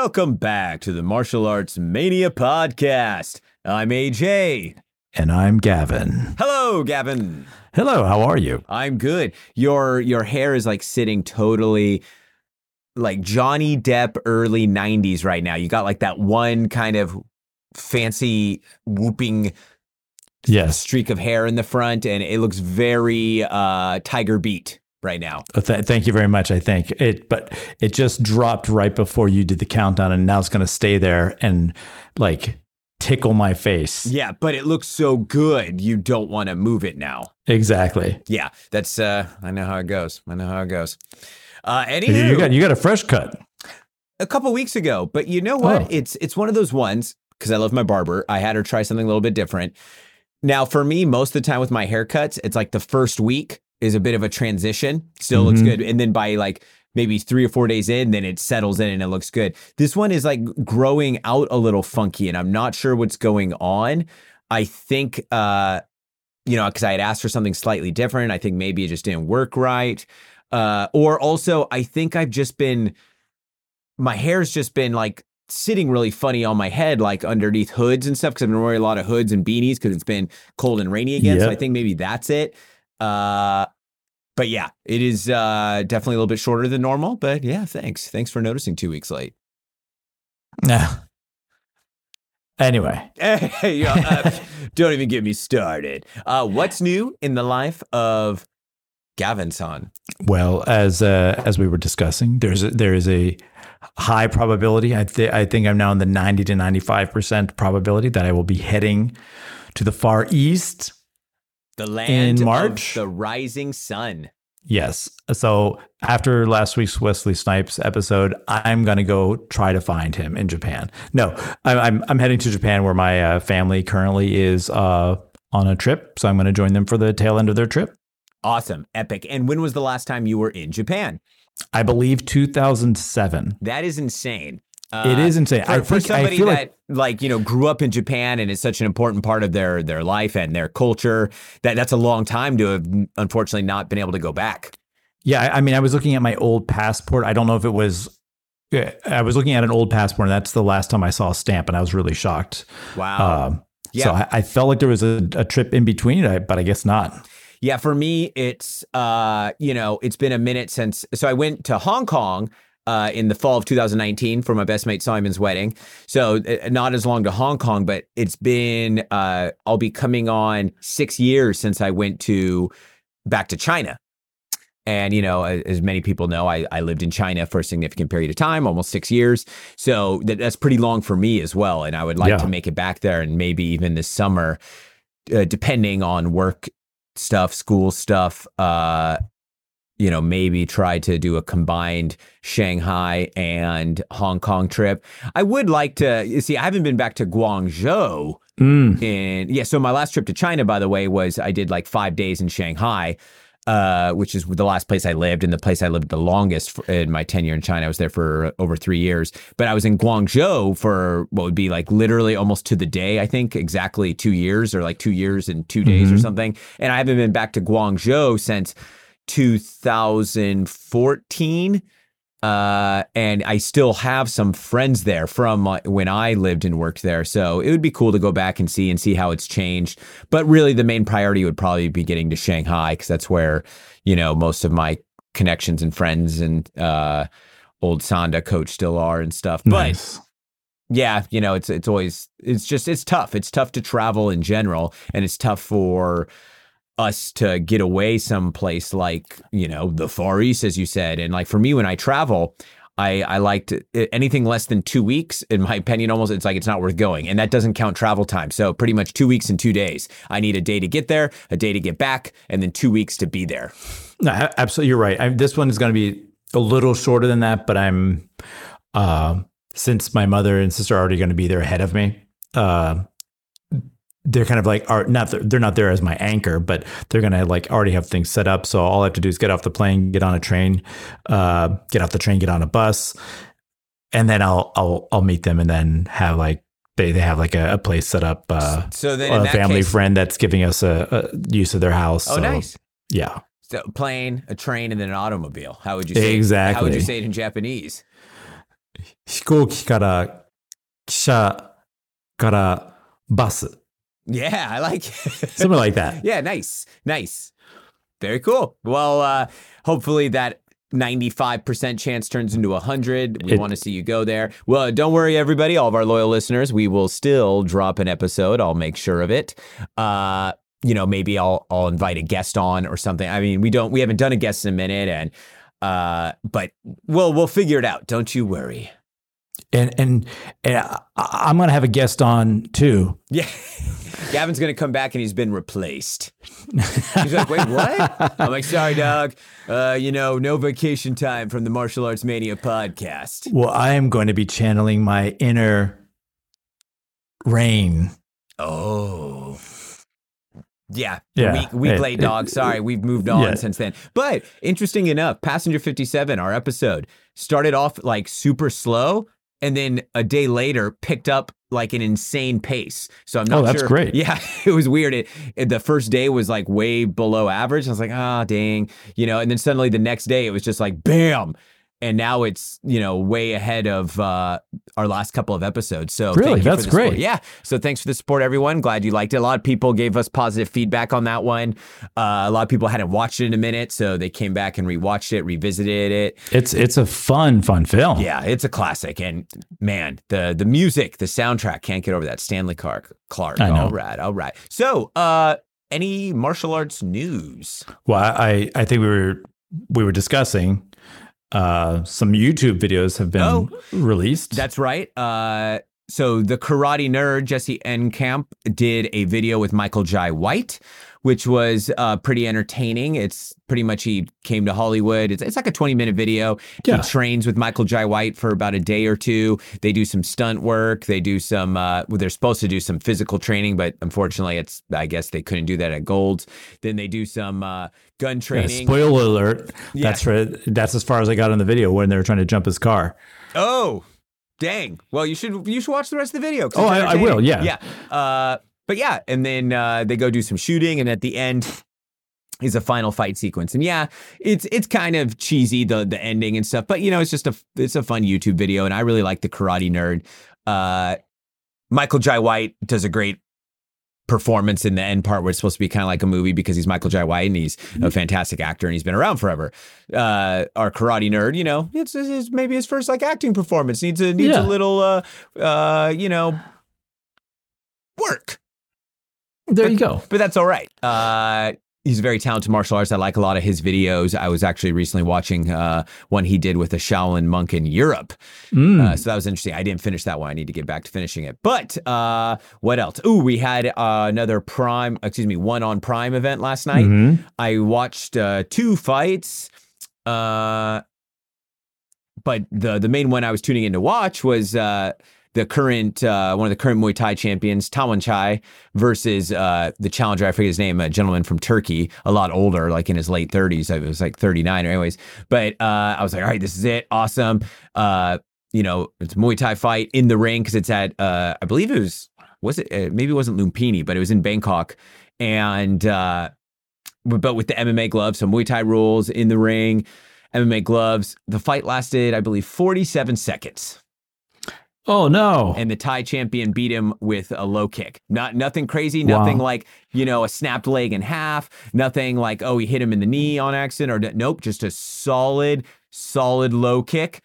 Welcome back to the Martial Arts Mania podcast. I'm AJ. And I'm Gavin. Hello, Gavin. Hello, how are you? I'm good. Your your hair is like sitting totally like Johnny Depp early 90s right now. You got like that one kind of fancy whooping Yes. streak of hair in the front and it looks very uh Tiger Beat right now. Th- thank you very much. I think it, but it just dropped right before you did the countdown, and now it's going to stay there and like tickle my face. Yeah, but it looks so good. You don't want to move it now. Exactly. Yeah, that's uh I know how it goes. I know how it goes. Uh anywho, you got you got a fresh cut. a couple weeks ago, but you know what? Oh. It's it's one of those ones because I love my barber. I had her try something a little bit different. Now, for me, most of the time with my haircuts, it's like the first week is a bit of a transition. Still looks Mhm. good, and then by like maybe three or four days in, then it settles in and it looks good. This one is like growing out a little funky, and I'm not sure what's going on. I think, uh, you know, because I had asked for something slightly different. I think maybe it just didn't work right. Uh, or also, I think I've just been, my hair's just been like sitting really funny on my head, like underneath hoods and stuff, because I've been wearing a lot of hoods and beanies because it's been cold and rainy again. So I think maybe that's it. Uh, but yeah, it is uh, definitely a little bit shorter than normal. But yeah, thanks. Thanks for noticing two weeks late. Nah. Anyway, Hey, uh, don't even get me started. Uh, what's new in the life of Gavin Son? well, as uh, as we were discussing, there's a, there is a high probability. I th- I think I'm now in the 90 to 95 percent probability that I will be heading to the far east The land March? of the rising sun. Yes. So after last week's Wesley Snipes episode, I'm going to go try to find him in Japan. No, I'm I'm, I'm heading to Japan where my uh, family currently is uh, on a trip. So I'm going to join them for the tail end of their trip. Awesome, epic. And when was the last time you were in Japan? I believe 2007. That is insane. It Uh, is insane. for, I for think I somebody feel that like like you know grew up in Japan and is such an important part of their their life and their culture that that's a long time to have unfortunately not been able to go back. yeah. I, I mean, I was looking at my old passport. I don't know if it was. I was looking at an old passport, and that's the last time I saw a stamp, and I was really shocked. Wow. Um, Yeah. So I, I felt like there was a, a trip in between, but I guess not. Yeah, for me, it's uh, you know, it's been a minute since. So I went to Hong Kong uh, in the fall of 2019 for my best mate Simon's wedding. So uh, not as long to Hong Kong, but it's been. Uh, I'll be coming on six years since I went to back to China. And you know, as, many people know, I, I lived in China for a significant period of time, almost six years. So that, that's pretty long for me as well. And I would like Yeah. to make it back there, and maybe even this summer, uh, depending on work stuff, school stuff, uh, you know, maybe try to do a combined Shanghai and Hong Kong trip. I would like to you see. I haven't been back to Guangzhou Mm. in yeah. So my last trip to China, by the way, was I did like five days in Shanghai. Uh, which is the last place I lived and the place I lived the longest for, in my tenure in China. I was there for over three years, but I was in Guangzhou for what would be like literally almost to the day, I think, exactly two years or like two years and 2 days or Mhm. something. And I haven't been back to Guangzhou since 2014. Uh, and I still have some friends there from uh, when I lived and worked there. So it would be cool to go back and see and see how it's changed. But really, the main priority would probably be getting to Shanghai because that's where, you know, most of my connections and friends and uh, old Sanda coach still are and stuff. But yeah, you know, it's it's always it's just it's tough. It's tough to travel in general, and it's tough for us to get away someplace like you know the Far East, as you said. And like for me, when I travel, I I like to anything less than two weeks, in my opinion, almost it's like it's not worth going, and that doesn't count travel time. So pretty much two weeks and two days. I need a day to get there, a day to get back, and then two weeks to be there. No, absolutely, you're right. I, this one is going to be a little shorter than that, but I'm uh, since my mother and sister are already going to be there ahead of me. Uh, they're kind of like are not they're not there as my anchor, but they're going to like already have things set up. So all I have to do is get off the plane, get on a train, uh, get off the train, get on a bus, and then I'll I'll I'll meet them, and then have like they they have like a, a place set up. Uh, So then, in a that family case, friend that's giving us a, a use of their house. Oh, so, nice. Yeah. So plane, a train, and then an automobile. How would you say? How would Exactly. you say it in Japanese? 飛行機から汽車からバス Yeah, I like something like that. Yeah, nice. Nice. Very cool. Well, uh, hopefully that 95% chance turns into 100. We It- want to see you go there. Well, don't worry, everybody. All of our loyal listeners, we will still drop an episode. I'll make sure of it. Uh, you know, maybe I'll I'll invite a guest on or something. I mean, we don't we haven't done a guest in a minute, and uh, but we'll we'll figure it out. Don't you worry. And and, and I, I'm gonna have a guest on too. Yeah. Gavin's going to come back and he's been replaced. He's like, wait, what? I'm like, sorry, dog. Uh, you know, no vacation time from the Martial Arts Mania podcast. Well, I am going to be channeling my inner rain. Oh. Yeah. Yeah. Week, week It- late, it- dog. Sorry. We've moved on Yeah. since then. But interesting enough, Passenger 57, our episode, started off like super slow and then a day later picked up like an insane pace. So I'm not Oh, that's sure. great. Yeah, it was weird. It, it- the first day was like way below average. I was like, ah, dang, you know. And then suddenly the next day it was just like, bam. And now it's you know way ahead of uh, our last couple of episodes. So Really? thank you That's for the support. great. Yeah. So thanks for the support, everyone. Glad you liked it. A lot of people gave us positive feedback on that one. Uh, a lot of people hadn't watched it in a minute, so they came back and rewatched it, revisited it. It's it's a fun fun film. Yeah, it's a classic. And man, the the music, the soundtrack, can't get over that. Stanley Clarke. Clarke. I know. All right, all right. So, uh, any martial arts news? Well, I I think we were we were discussing uh some YouTube videos have been Oh. released. That's right. Uh, so the karate nerd Jesse Enkamp did a video with Michael Jai White, which was uh, pretty entertaining. It's pretty much he came to Hollywood. It's, it's like a 20 minute video. Yeah. He trains with Michael Jai White for about a day or two. They do some stunt work. They do some, uh, well, they're supposed to do some physical training, but unfortunately, it's, I guess they couldn't do that at Gold's. Then they do some uh, gun Yeah, training. spoiler alert. Yeah. That's right. That's as far as I got in the video when they were trying to jump his car. Oh, dang. Well, you should you should watch the rest of the video. Oh, I- I will, yeah. Yeah. Uh, but yeah, and then uh, they go do some shooting, and at the end is a final fight sequence. And yeah, it's it's kind of cheesy the the ending and stuff, but you know, it's just a it's a fun YouTube video, and I really like the Karate Nerd. Uh, Michael Jai White does a great performance in the end part where it's supposed to be kind of like a movie because he's Michael Jai White and he's Mm-hmm. a fantastic actor and he's been around forever. Uh, our karate nerd, you know, it's, it's maybe his first like acting performance needs a needs Yeah. a little uh uh you know work, There you go. but that's all right. Uh, he's a very talented martial artist. I like a lot of his videos. I was actually recently watching uh, one he did with a Shaolin monk in Europe. Mm. Uh, so that was interesting. I didn't finish that one. I need to get back to finishing it. But uh, what else? Ooh, we had uh, another Prime, excuse me, one on Prime event last night. Mhm. I watched uh, two fights. Uh, but the the main one I was tuning in to watch was uh, the current uh, one of the current Muay Thai champions, Tawanchai, versus uh, the challenger. I forget his name, a gentleman from Turkey, a lot older, like in his late 30s. It was like 39 or anyways. But uh, I was like, all right, this is it, awesome. Uh, you know, it's a Muay Thai fight in the ring because it's at uh, I believe it was was it uh, maybe it wasn't Lumpini, but it was in Bangkok, and. But with the MMA gloves, so Muay Thai rules in the ring, MMA gloves. The fight lasted, I believe, 47 seconds, Oh no. and the Thai champion beat him with a low kick. Not nothing crazy, Wow. nothing like you know a snapped leg in half, nothing like oh he hit him in the knee on accident or nope, just a solid, solid low kick.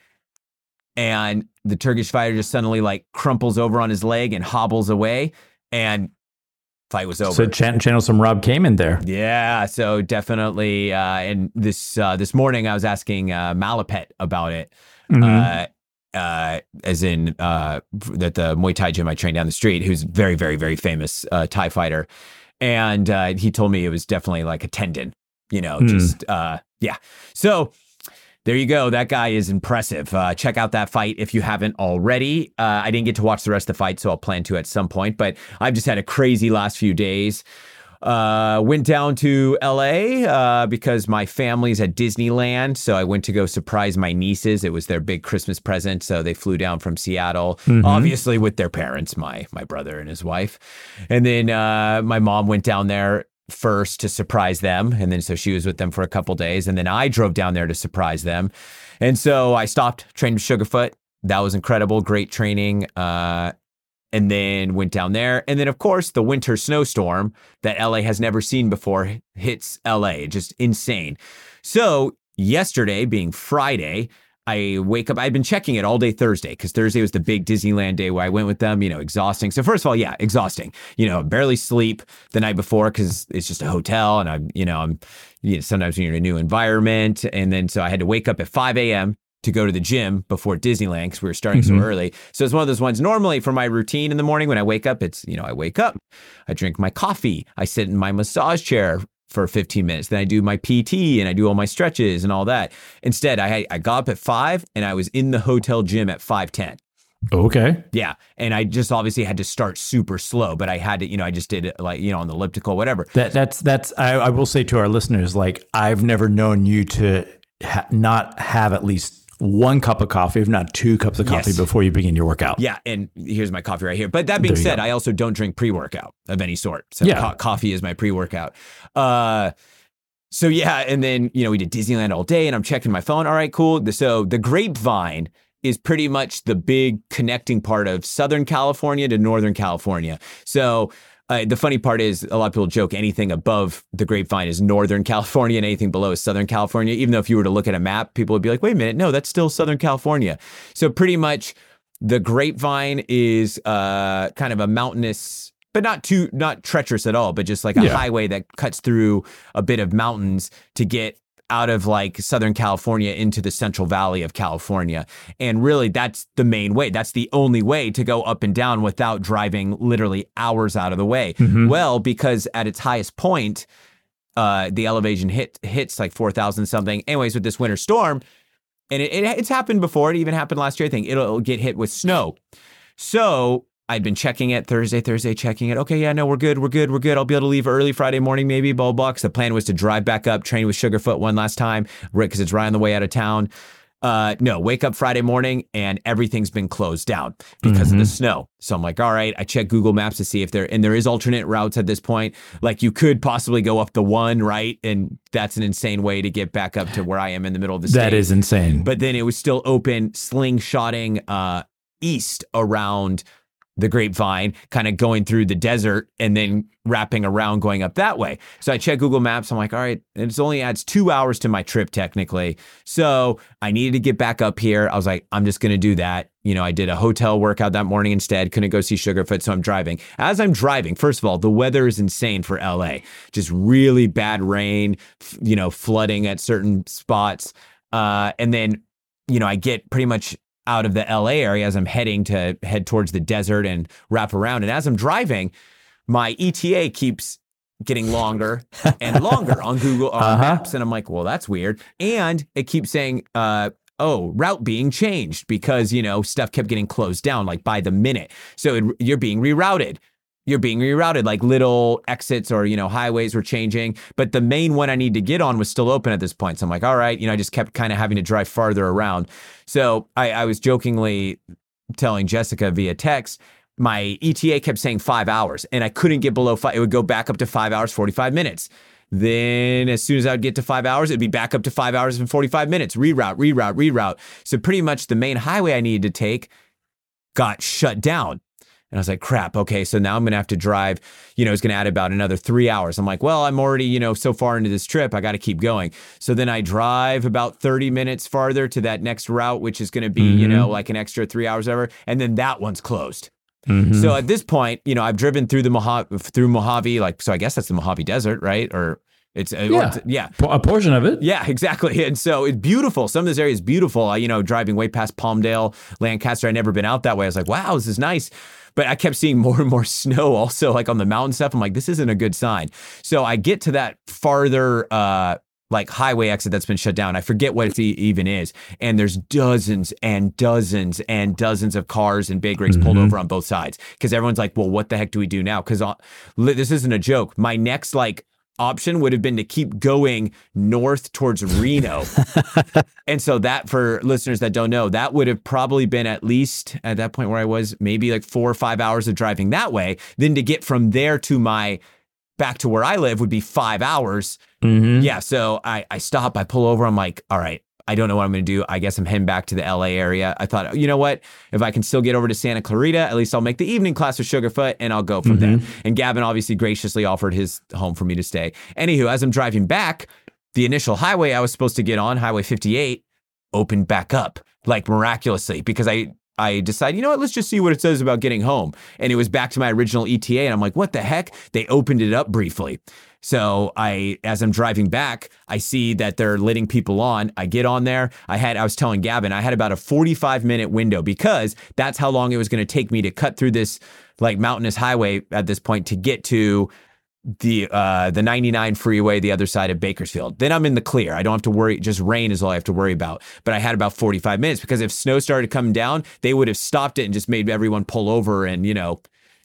And the Turkish fighter just suddenly like crumples over on his leg and hobbles away, and fight was over. so chan- channel some Rob Kamen there. Yeah, so definitely. Uh, and this uh, this morning, I was asking uh, Malaipet about it, Mhm. Uh, as in uh, that the Muay Thai gym I trained down the street, who's very, very, very famous uh, Thai fighter, and uh, he told me it was definitely like a tendon. You know, Hmm. just uh, yeah. So. There you go. That guy is impressive. Uh, check out that fight if you haven't already. Uh, I didn't get to watch the rest of the fight, so I'll plan to at some point. But I've just had a crazy last few days. Uh, went down to LA uh, because my family's at Disneyland. So I went to go surprise my nieces. It was their big Christmas present. So they flew down from Seattle, obviously with their parents, my my brother and his wife. And then uh, my mom went down there first to surprise them. And then so she was with them for a couple days. And then I drove down there to surprise them. And so I stopped, trained with Sugarfoot. that was incredible. Great training. Uh, and then went down there. And then, of course, the winter snowstorm that LA has never seen before hits LA. Just insane. So, yesterday being Friday, I wake up. I've been checking it all day Thursday because Thursday was the big Disneyland day where I went with them, you know, exhausting. So, first of all, yeah, exhausting. You know, barely sleep the night before because it's just a hotel and I'm, you know, I'm, you know, sometimes you're in a new environment. And then so I had to wake up at 5 a.m. to go to the gym before Disneyland because we were starting Mhm. so early. So, it's one of those ones normally for my routine in the morning when I wake up, it's, you know, I wake up, I drink my coffee, I sit in my massage chair for 15 minutes. Then I do my PT and I do all my stretches and all that. Instead, I I got up at five and I was in the hotel gym at 5:10. Okay. Yeah, and I just obviously had to start super slow, but I had to, you know, I just did it like you know on the elliptical, whatever. That that's that's I, I will say to our listeners, like I've never known you to ha- not have at least one cup of coffee, if not two cups of coffee, Yes. before you begin your workout. Yeah, and here's my coffee right here. But that being said, go. I also don't drink pre-workout of any sort. So Yeah. co- coffee is my pre-workout. Uh so yeah, and then you know we did Disneyland all day, and I'm checking my phone. All right, cool. So the Grapevine is pretty much the big connecting part of Southern California to Northern California. So uh, the funny part is a lot of people joke anything above the Grapevine is Northern California, and anything below is Southern California. Even though if you were to look at a map, people would be like, "Wait a minute, no, that's still Southern California." So pretty much the grapevine is uh, kind of a mountainous but not too not treacherous at all but just like a Yeah. highway that cuts through a bit of mountains to get out of like southern california into the central valley of california and really that's the main way that's the only way to go up and down without driving literally hours out of the way Mhm. well because at its highest point uh, the elevation hit hits like 4000 something anyways with this winter storm and it, it, it's happened before. It even happened last year. I think it'll, it'll get hit with snow. So I'd been checking it Thursday, Thursday, checking it. Okay, yeah, no, we're good, we're good, we're good. I'll be able to leave early Friday morning, maybe. Blah. 'cause the plan was to drive back up, train with Sugarfoot one last time, because it's right on the way out of town. Uh, no, wake up Friday morning and everything's been closed down because of the snow. So I'm like, all right, I check Google Maps to see if there and there is alternate routes at this point. Like you could possibly go up the one, right? And that's an insane way to get back up to where I am in the middle of the state. That is insane. But then it was still open, slingshotting uh, east around the grapevine, kind of going through the desert and then wrapping around going up that way. So I check Google Maps. I'm like, all right, it only adds two hours to my trip technically. So I needed to get back up here. I was like, I'm just going to do that. You know, I did a hotel workout that morning instead. Couldn't go see Sugarfoot, so I'm driving. As I'm driving, first of all, the weather is insane for LA. Just really bad rain, you know, flooding at certain spots. Uh, and then, you know, I get pretty much out of the LA area as I'm heading to head towards the desert and wrap around. And as I'm driving, my ETA keeps getting longer and longer on Google on Uh-huh. Maps. And I'm like, well, that's weird. And it keeps saying, uh, oh, route being changed because, you know, stuff kept getting closed down like by the minute. So it, you're being rerouted. You're being rerouted, like little exits or, you know, highways were changing. But the main one I need to get on was still open at this point. So I'm like, all right, you know, I just kept kind of having to drive farther around. So I, I was jokingly telling Jessica via text, my ETA kept saying five hours and I couldn't get below five. It would go back up to five hours, 45 minutes. Then, as soon as I would get to five hours, it'd be back up to five hours and 45 minutes. Reroute, reroute, reroute. So, pretty much the main highway I needed to take got shut down. And I was like, crap, okay, so now I'm gonna have to drive, you know, it's gonna add about another three hours. I'm like, well, I'm already, you know, so far into this trip, I gotta keep going. So then I drive about 30 minutes farther to that next route, which is gonna be, you Mhm. know, like an extra three hours ever. And then that one's closed. Mhm. So at this point, you know, I've driven through the Mojave, through Mojave, like, so I guess that's the Mojave Desert, right? Or it's, uh, Yeah. it's- yeah. A portion of it. Yeah, exactly. And so it's beautiful. Some of this area is beautiful. I, you know, driving way past Palmdale, Lancaster, I'd never been out that way. I was like, wow, this is nice. But I kept seeing more and more snow also, like on the mountain stuff. I'm like, this isn't a good sign. So I get to that farther, uh, like highway exit that's been shut down. I forget what it even is. And there's dozens and dozens and dozens of cars and big rigs pulled Mhm. over on both sides. Cause everyone's like, well, what the heck do we do now? Cause uh, this isn't a joke. My next like option would have been to keep going north towards Reno. and so that for listeners that don't know, that would have probably been at least at that point where I was maybe like 4 or 5 hours of driving that way. Then to get from there to my back to where I live would be 5 hours. Mhm. Yeah, so I I stop, I pull over, I'm like, all right, I don't know what I'm going to do. I guess I'm heading back to the LA area. I thought, you know what? If I can still get over to Santa Clarita, at least I'll make the evening class with Sugarfoot and I'll go from there. Mm-hmm. And Gavin obviously graciously offered his home for me to stay. Anywho, as I'm driving back, the initial highway I was supposed to get on, Highway 58, opened back up like miraculously because I I decide, you know what, let's just see what it says about getting home. And it was back to my original ETA. And I'm like, what the heck? They opened it up briefly. So I, as I'm driving back, I see that they're letting people on. I get on there. I had, I was telling Gavin, I had about a 45 minute window because that's how long it was going to take me to cut through this like mountainous highway at this point to get to the uh the 99 freeway the other side of Bakersfield. Then I'm in the clear. I don't have to worry just rain is all I have to worry about. But I had about 45 minutes because if snow started coming down, they would have stopped it and just made everyone pull over and, you know,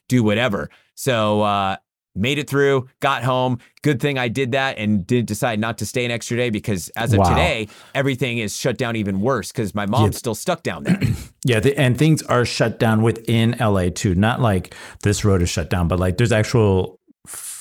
do whatever. So uh made it through, got home. Good thing I did that and didn't decide not to stay an extra day because as of Wow. today, everything is shut down even worse because my mom's still stuck down there. Yeah, the, and things are shut down within LA too. Not like this road is shut down, but like there's actual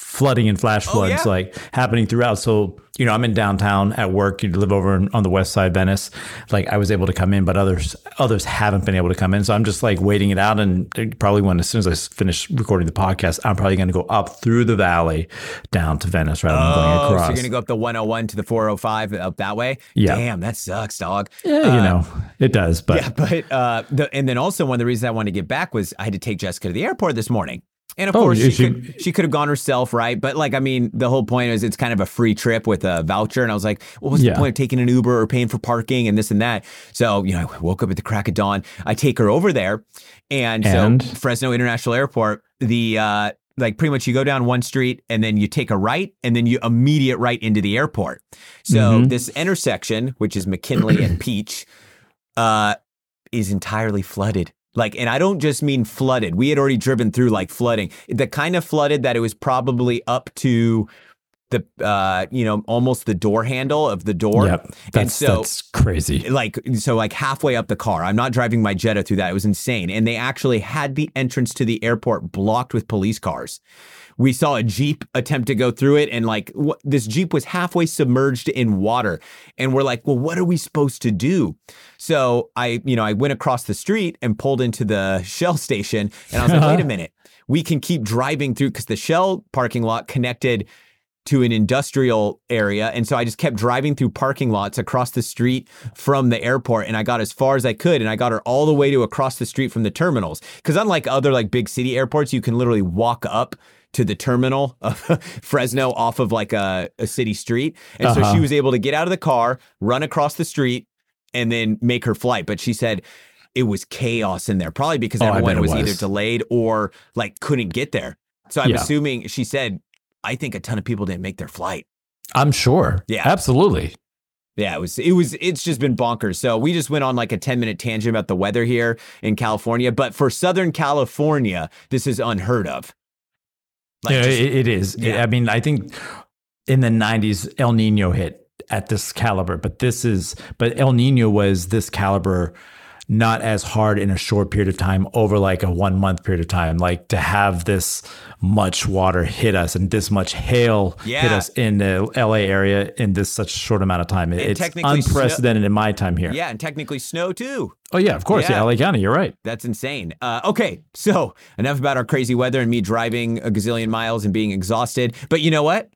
flooding and flash floods yeah? like happening throughout. So you know, I'm in downtown at work. You live over on the west side, Venice. Like I was able to come in, but others others haven't been able to come in. So I'm just like waiting it out, and probably when as soon as I finish recording the podcast, I'm probably going to go up through the valley down to Venice rather than going Oh, so across. you're gonna go up the 101 to the 405 up that way? Yeah. Damn, that sucks, dog. yeah, you know, it does, but Yeah, but uh, the, and then also one of the reasons I wanted to get back was I had to take Jessica to the airport this morning. And of Oh, course, she, she- could she could have gone herself, right? But like, I mean, the whole point is it's kind of a free trip with a voucher, and I was like, what was Yeah. the point of taking an Uber or paying for parking and this and that? So you know, I woke up at the crack of dawn. I take her over there, and, And? so Fresno International Airport, the uh, like pretty much you go down one street and then you take a right and then you immediate right into the airport. So Mhm. this intersection, which is McKinley and Peach, uh, is entirely flooded. Like, and I don't just mean flooded. We had already driven through like flooding, the kind of flooded that it was probably up to the, uh, you know, almost the door handle of the door. yep, that's so- that's crazy. Like, so like halfway up the car. I'm not driving my Jetta through that. It was insane. And they actually had the entrance to the airport blocked with police cars. We saw a Jeep attempt to go through it, and like wh- this Jeep was halfway submerged in water. And we're like, well, what are we supposed to do? So I, you know, I went across the street and pulled into the Shell station, and I was like, wait a minute, we can keep driving through because the Shell parking lot connected to an industrial area. And so I just kept driving through parking lots across the street from the airport. And I got as far as I could. And I got her all the way to across the street from the terminals. Because unlike other like big city airports, you can literally walk up to the terminal of Fresno off of like a, a city street. And so Uh-huh. she was able to get out of the car, run across the street, and then make her flight. But she said, it was chaos in there, probably because Oh, everyone it was, either delayed or like couldn't get there. So I'm Yeah. assuming she said, I think a ton of people didn't make their flight. I'm sure. Yeah. absolutely. Yeah, it was it was it's just been bonkers. So we just went on like a 10 minute tangent about the weather here in California, but for Southern California, this is unheard of. Like yeah, just- it, it is. yeah. I mean, I think in the 90s, El Nino hit at this caliber, but this is, but El Nino was this caliber not as hard in a short period of time over like a one month period of time. Like to have this much water hit us and this much hail hit us in the LA area in this such short amount of time. it's technically snow- unprecedented in my time here. yeah, and technically snow too. Oh, yeah, of course. Yeah. Yeah. LA County, you're right. That's insane. Uh, okay, so enough about our crazy weather and me driving a gazillion miles and being exhausted. But you know what?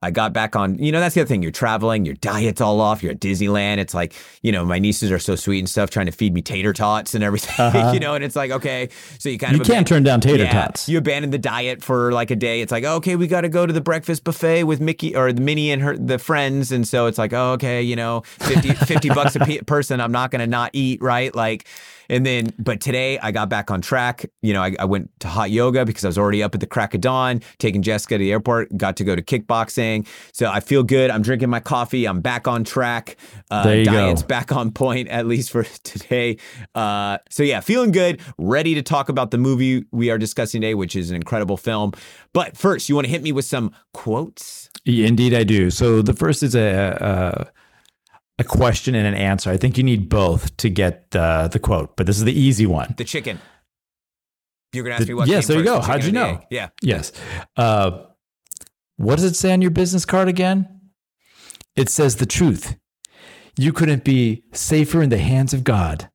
I got back on, you know, that's the other thing. You're traveling, your diet's all off, you're at Disneyland. It's like, you know, my nieces are so sweet and stuff, trying to feed me tater tots and everything, Uh-huh. you know, and it's like, okay, so you kind You of. You can't turn down tater yeah, tots. You abandon the diet for like a day. It's like, okay, we got to go to the breakfast buffet with Mickey or the Minnie and her the friends, and so it's like, oh, okay, you know, 50, 50 bucks a pe- person. I'm not gonna not eat, right? Like, and then, but today I got back on track. You know, I, I went to hot yoga because I was already up at the crack of dawn, taking Jessica to the airport. Got to go to kickboxing, so I feel good. I'm drinking my coffee. I'm back on track. Uh, There you go. diet's back on point at least for today. Uh, so yeah, feeling good, ready to talk about the movie we are discussing today, which is an incredible film. But first, you want to hit me with some quotes? Indeed, I do. So the first is a a, a question and an answer. I think you need both to get uh, the quote, but this is the easy one. The chicken. You're gonna ask The- me what? yes, there you go. the How'd you know? Yeah. Yes. Uh, what does it say on your business card again? It says the truth. You couldn't be safer in the hands of God.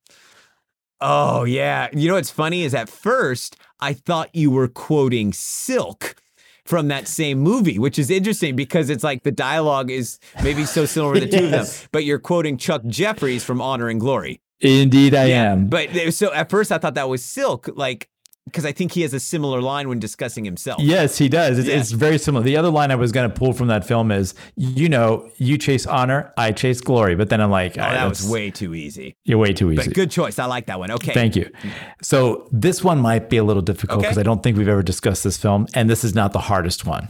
Oh yeah. You know what's funny is at first I thought you were quoting Silk from that same movie, which is interesting because it's like the dialogue is maybe so similar to the two of them, but you're quoting Chuck Jeffreys from Honor and Glory. Indeed, I am. But eh, so at first I thought that was Silk, like because I think he has a similar line when discussing himself. Yes, he does. It's, Yeah. it's very similar. The other line I was going to pull from that film is, you know, you chase honor, I chase glory. But then I'm like, Oh, "Ah, that was that's- way too easy. you're way too easy. But good choice. I like that one. Okay. Thank you. So this one might be a little difficult Okay. because I don't think we've ever discussed this film, and this is not the hardest one.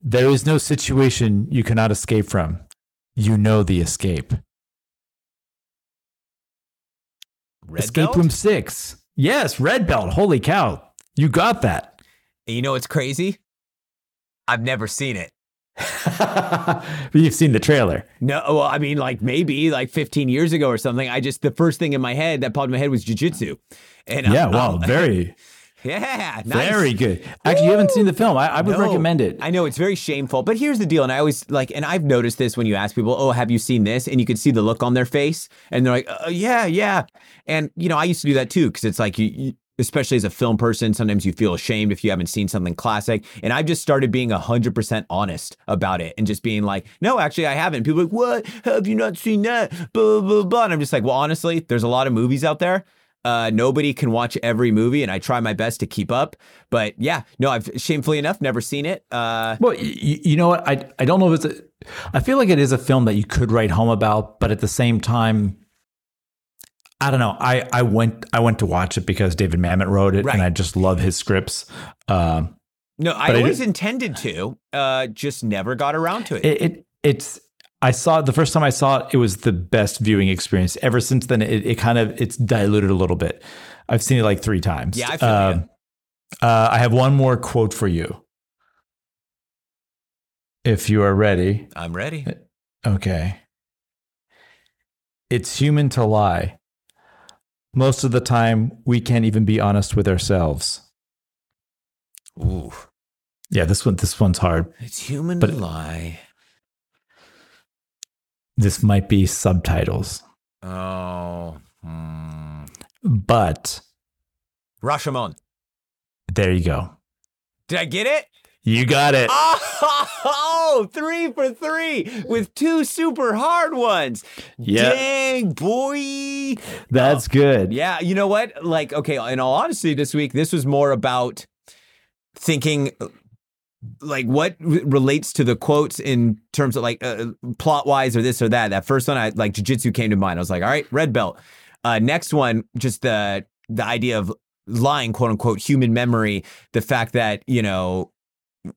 There is no situation you cannot escape from. You know the escape. Red escape Belt? Room Six. Yes, Red Belt. Holy cow. You got that. And you know what's crazy? I've never seen it. but you've seen the trailer. No, well, I mean, like maybe like 15 years ago or something. I just the first thing in my head that popped in my head was jujitsu. And Yeah, I'm- wow, very, yeah, nice. very good. Actually, you haven't seen the film. I, I would No. recommend it. I know it's very shameful, but here's the deal. And I always like, and I've noticed this when you ask people, "Oh, have you seen this?" And you can see the look on their face, and they're like, uh, "Yeah, yeah." And you know, I used to do that too because it's like you, you, especially as a film person, sometimes you feel ashamed if you haven't seen something classic. And I've just started being hundred percent honest about it and just being like, "No, actually, I haven't." People are like, "What? Have you not seen that?" Blah blah blah. And I'm just like, "Well, honestly, there's a lot of movies out there." Uh, nobody can watch every movie, and I try my best to keep up. But yeah, no, I've shamefully enough never seen it. Uh, Well, y- y- you know what? I I don't know if it's. A, I feel like it is a film that you could write home about, but at the same time, I don't know. I I went I went to watch it because David Mamet wrote it, Right. and I just love his scripts. Um, No, I But I intended to, uh, just never got around to it. it, it it's. I saw it the first time I saw it. It was the best viewing experience. Ever since then, it, it kind of it's diluted a little bit. I've seen it like three times. Yeah, I feel you. uh, I have one more quote for you. If you are ready. I'm ready. Okay. It's human to lie. Most of the time, we can't even be honest with ourselves. Ooh, Yeah, this one, this one's hard. it's human But- to lie. This might be subtitles, Oh, hmm. but Rashomon. there you go. Did I get it? You got it. Oh, three for three with two super hard ones. Yeah. Dang, boy. That's good. Yeah, you know what? Like, okay, in all honesty, this week, this was more about thinking like what relates to the quotes in terms of like uh, plot wise or this or that. That first one, I like jujitsu came to mind. I was like, all right, red belt. Uh, next one, just the the idea of lying, quote unquote, human memory. The fact that you know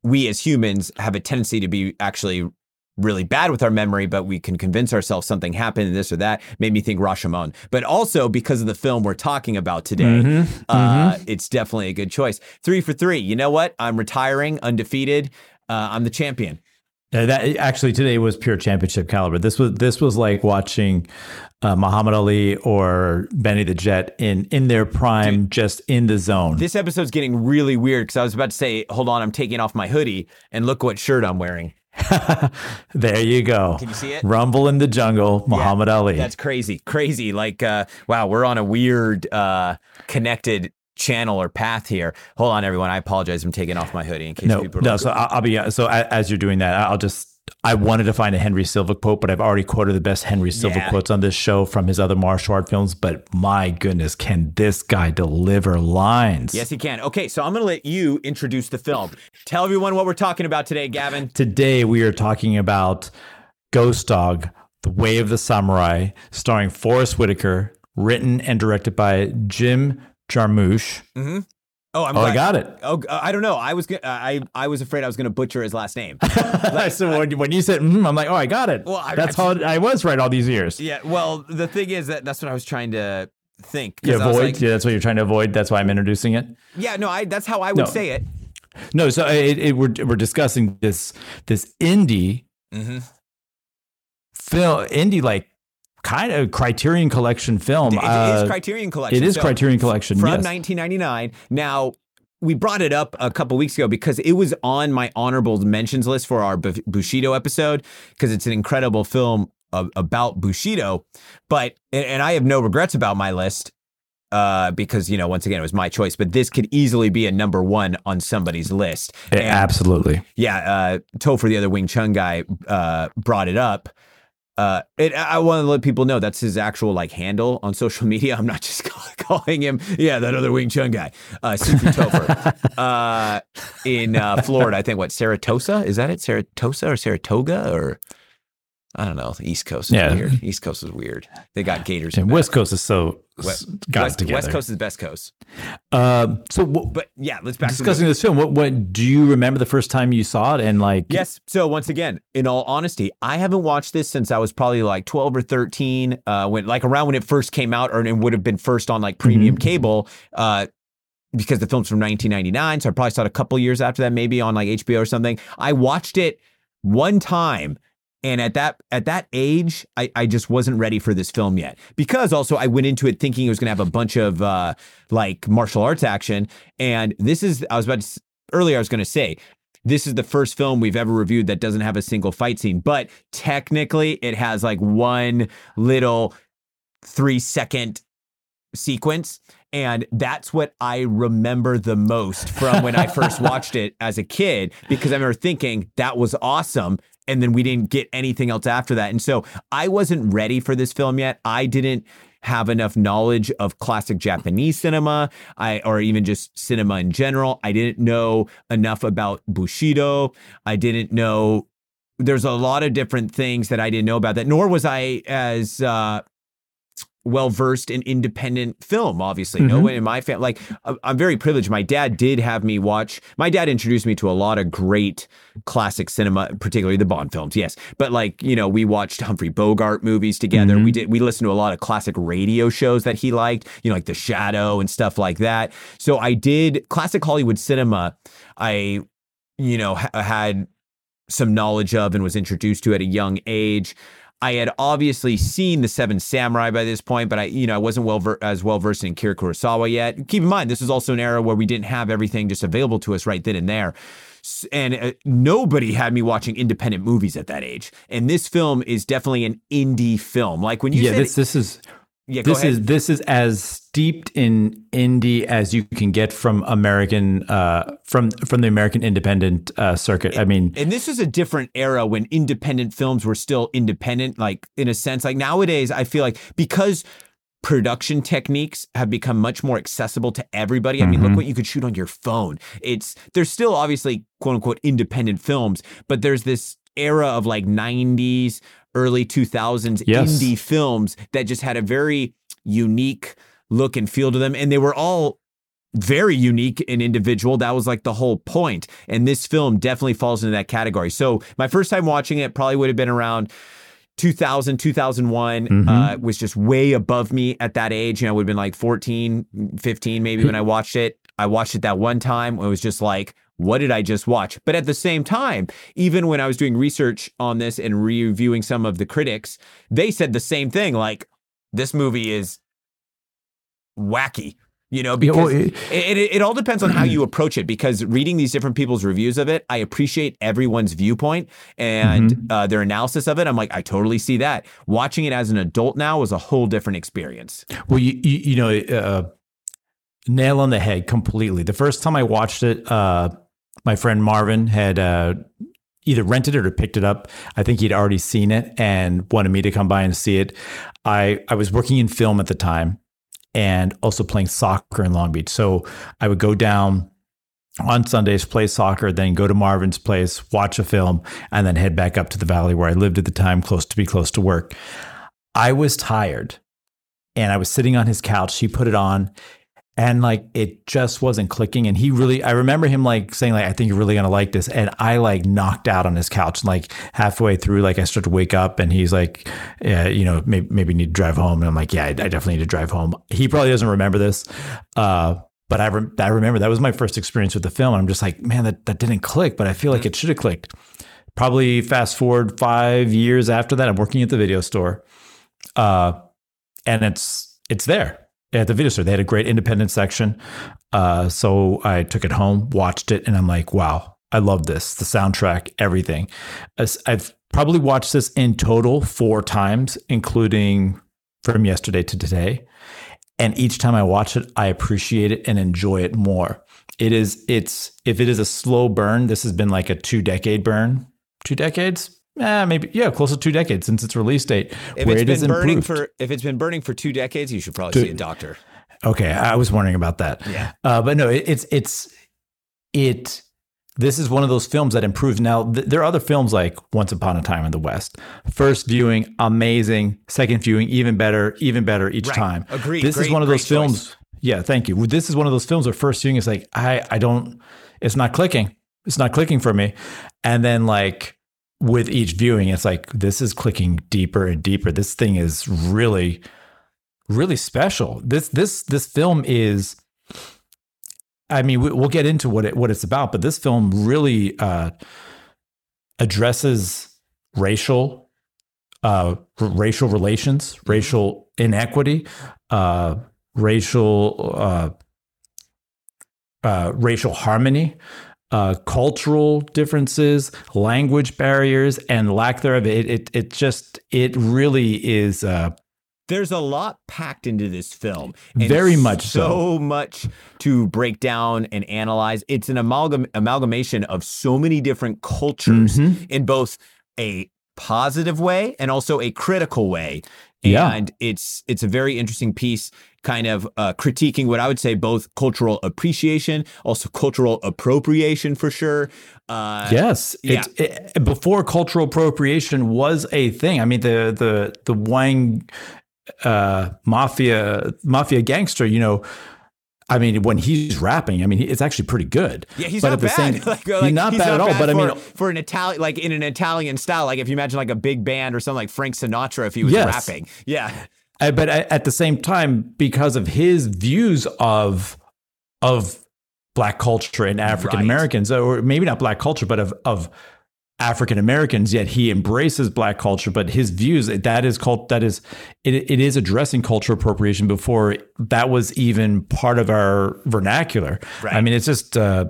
we as humans have a tendency to be actually really bad with our memory, but we can convince ourselves something happened and this or that made me think Rashomon. But also because of the film we're talking about today, Mhm, uh, it's definitely a good choice. Three for three. You know what? I'm retiring undefeated. Uh, I'm the champion. Uh, that actually today was pure championship caliber. This was this was like watching uh, Muhammad Ali or Benny the Jet in in their prime, just in the zone. This episode's getting really weird because I was about to say, hold on, I'm taking off my hoodie and look what shirt I'm wearing. there you go. Can you see it? Rumble in the jungle, Muhammad Ali. That's crazy, crazy. Like, uh, wow, we're on a weird uh, connected channel or path here. Hold on, everyone. I apologize. I'm taking off my hoodie in case no, people. are no. like, So I'll, I'll be so as you're doing that, I'll just. I wanted to find a Henry Silva quote, but I've already quoted the best Henry Silva Yeah. quotes on this show from his other martial art films. But my goodness, can this guy deliver lines? Yes, he can. Okay, so I'm going to let you introduce the film. Tell everyone what we're talking about today, Gavin. Today we are talking about Ghost Dog, The Way of the Samurai, starring Forest Whitaker, written and directed by Jim Jarmusch. Mm-hmm. Oh, I'm Oh, glad. I got it. Oh, uh, I don't know. I was go- I I was afraid I was going to butcher his last name. so when, when you said, mm, I'm like, oh, I got it. Well, I- That's I- how I was right all these years. yeah. Well, the thing is that that's what I was trying to think. You avoid. like- yeah, that's what you're trying to avoid. That's why I'm introducing it. yeah. No, I. That's how I would No. say it. No, so it, it, we're we're discussing this this indie Mm-hmm. film, indie like kind of Criterion Collection film. It, it Uh, is Criterion Collection. It is So, Criterion Collection. from yes. 1999. Now, we brought it up a couple weeks ago because it was on my honorable mentions list for our Bushido episode because it's an incredible film about Bushido, but and, and I have no regrets about my list uh, because you know once again it was my choice. But this could easily be a number one on somebody's list. And, Absolutely. Yeah, uh, Topher, the other Wing Chun guy, uh, brought it up. Uh, it, I want to let people know that's his actual like handle on social media. I'm not just calling him, yeah, that other Wing Chun guy, uh, Sifu Topher, uh, in uh, Florida. I think what Saratosa is that it? Saratosa or Saratoga or I don't know. The East Coast is Yeah. weird. East Coast is weird. They got gators. And West. Coast is so West, got West, together. West Coast is the best coast. Um, so what, But yeah, let's back discussing this film, what, what do you remember the first time you saw it? And like, Yes. So once again, in all honesty, I haven't watched this since I was probably like 12 or 13, uh, when like around when it first came out or it would have been first on like premium cable, uh, because the film's from 1999. So I probably saw it a couple years after that, maybe on like HBO or something. I watched it one time. And at that at that age, I, I just wasn't ready for this film yet. Because also I went into it thinking it was gonna have a bunch of uh, like martial arts action. And this is I was about to earlier I was gonna say, this is the first film we've ever reviewed that doesn't have a single fight scene, but technically it has like one little three second sequence. And that's what I remember the most from when I first watched it as a kid, because I remember thinking that was awesome. And then we didn't get anything else after that. And so I wasn't ready for this film yet. I didn't have enough knowledge of classic Japanese cinema, I or even just cinema in general. I didn't know enough about Bushido. I didn't know there's a lot of different things that I didn't know about that, nor was I as uh, well versed in independent film. Obviously, no Mhm. one in my family. Like, I- I'm very privileged. My dad did have me watch. My dad introduced me to a lot of great classic cinema, particularly the Bond films. Yes, but like you know, we watched Humphrey Bogart movies together. We did. We listened to a lot of classic radio shows that he liked. You know, like The Shadow and stuff like that. So I did classic Hollywood cinema. I, you know, ha- had some knowledge of and was introduced to at a young age. I had obviously seen the Seven Samurai by this point, but I, you know, I wasn't well ver- as well versed in Akira Kurosawa yet. Keep in mind, this was also an era where we didn't have everything just available to us right then and there, and uh, nobody had me watching independent movies at that age. And this film is definitely an indie film. Like when you yeah, said, this this is yeah, go this is this is as steeped in indie as you can get from American uh, from from the American independent uh, circuit. I mean, And this is a different era when independent films were still independent, like in a sense. Like nowadays, I feel like because production techniques have become much more accessible to everybody. I mean, look Mhm. what you could shoot on your phone. It's there's still obviously quote unquote independent films, but there's this era of like 90s, early 2000s Yes. indie films that just had a very unique look and feel to them. And they were all very unique and individual. That was like the whole point. And this film definitely falls into that category. So my first time watching it probably would have been around 2000, 2001, Mhm. uh, was just way above me at that age. You know, I would have been like 14, 15 maybe when I watched it. I watched it that one time. It was just like, what did I just watch? But at the same time, even when I was doing research on this and reviewing some of the critics, they said the same thing. Like, this movie is wacky, you know, Yeah, well, because it- it, it, it all depends on how you approach it because reading these different people's reviews of it, I appreciate everyone's viewpoint and Mm-hmm. uh, their analysis of it. I'm like, I totally see that. Watching it as an adult now was a whole different experience. Well, you you, you know, uh, nail on the head completely. The first time I watched it, uh, my friend Marvin had uh, either rented it or picked it up. I think he'd already seen it and wanted me to come by and see it. I I was working in film at the time and also playing soccer in Long Beach, so I would go down. On Sundays, play soccer, then go to Marvin's place, watch a film, and then head back up to the valley where I lived at the time, close to be close to work. I was tired and I was sitting on his couch. He put it on and like it just wasn't clicking. And he really, I remember him like saying, like, I think you're really gonna like this. And I like knocked out on his couch. And like halfway through, like I start to wake up and he's like, yeah, you know, maybe, maybe need to drive home. And I'm like, yeah, I, I definitely need to drive home. He probably doesn't remember this. Uh, but I, rem- I remember that was my first experience with the film. And I'm just like, man, that, that didn't click, but I feel like it should have clicked. Probably fast forward five years after that, I'm working at the video store uh, and it's it's there at the video store. They had a great independent section, uh, so I took it home, watched it, and I'm like, wow, I love this. The soundtrack, everything. I've probably watched this in total four times, including from yesterday to today. And each time I watch it, I appreciate it and enjoy it more. It is, it's, if it is a slow burn, this has been like a two decade burn. Two decades? Eh, maybe, yeah, close to two decades since its release date. If where it's it been burning improved. for if it's been burning for two decades, you should probably Dude. see a doctor. Okay, I was wondering about that. Yeah. Uh, but no, it, it's it's it. This is one of those films that improves. Now th- there are other films like Once Upon a Time in the West. First viewing, amazing. Second viewing, even better, even better each Right. time. Agreed. This is one of those great choice. films. Yeah, thank you. This is one of those films where first viewing is like I I don't. It's not clicking. It's not clicking for me. And then like with each viewing, it's like this is clicking deeper and deeper. This thing is really really special. This this this film is. I mean, we, we'll get into what it what it's about, but this film really uh, addresses racial uh, r- racial relations, racial inequity, uh, racial uh, uh, racial harmony. Uh, cultural differences, language barriers, and lack thereof. It, it it just it really is uh, There's a lot packed into this film. Very much so. So much to break down and analyze. It's an amalgam amalgamation of so many different cultures Mhm. in both a positive way and also a critical way. Yeah. And it's it's a very interesting piece, kind of uh, critiquing what I would say both cultural appreciation, also cultural appropriation for sure. Uh, Yes, yeah. it's it, before cultural appropriation was a thing. I mean, the the the Wang uh, mafia mafia gangster. You know, I mean, when he's rapping, I mean, it's actually pretty good. Yeah, he's but not at the bad. same, like, he's like, not bad at all. But I mean, for an Italian, like in an Italian style, like if you imagine like a big band or something like Frank Sinatra, if he was Yes. rapping, yeah, I, but I, at the same time, because of his views of of black culture and African Americans, or maybe not black culture, but of of African Americans, yet he embraces black culture. But his views that is cult that is it, it is addressing cultural appropriation before that was even part of our vernacular. Right. I mean, it's just uh,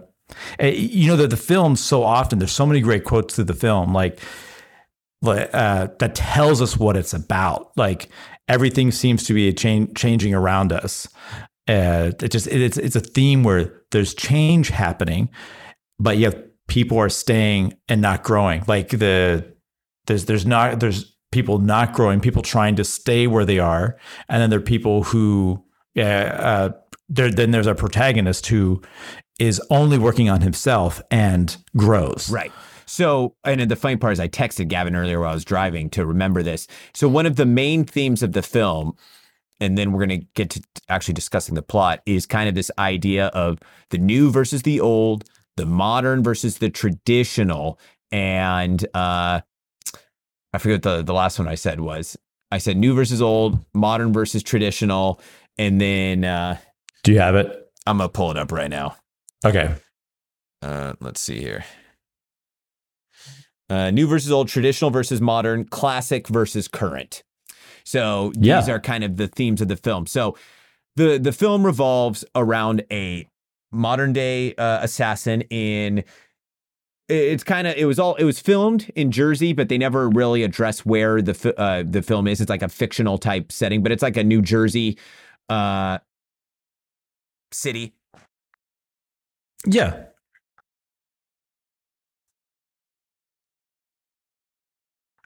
eh, you know that the film so often there's so many great quotes through the film, like uh, that tells us what it's about. Like everything seems to be change, changing around us. Uh, it just it, it's it's a theme where there's change happening, but yet people are staying and not growing. Like the there's there's not there's people not growing, people trying to stay where they are, and then there are people who uh, uh, there then there's a protagonist who is only working on himself and grows. right. So, and the funny part is, I texted Gavin earlier while I was driving to remember this. So, one of the main themes of the film, and then we're going to get to actually discussing the plot, is kind of this idea of the new versus the old, the modern versus the traditional, and uh, I forget the the last one I said was. I said new versus old, modern versus traditional, and then uh, Do you have it? I'm gonna pull it up right now. Okay. Uh, let's see here. Uh, new versus old, traditional versus modern, classic versus current. So these Yeah. are kind of the themes of the film. So the the film revolves around a modern day uh, assassin in it's kind of it was all it was filmed in Jersey, but they never really address where the fi- uh, the film is. It's like a fictional type setting, but it's like a New Jersey uh, city. Yeah.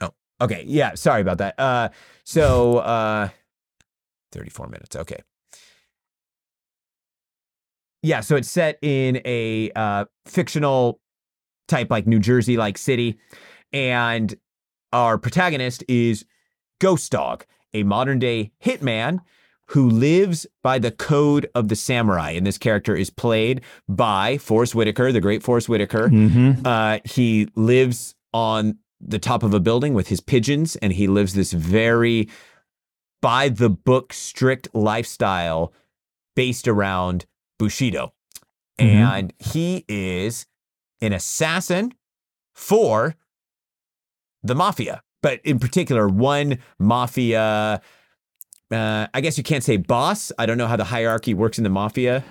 Oh, okay, yeah, sorry about that. Uh so uh 34 minutes. Okay. Yeah, so it's set in a uh fictional type like New Jersey like city and our protagonist is Ghost Dog, a modern day hitman who lives by the code of the samurai and this character is played by Forest Whitaker, the great Forest Whitaker. Mm-hmm. Uh, he lives on the top of a building with his pigeons, and he lives this very by the book strict lifestyle based around Bushido. Mhm. And he is an assassin for the mafia, but in particular, one mafia. Uh, I guess you can't say boss. I don't know how the hierarchy works in the mafia.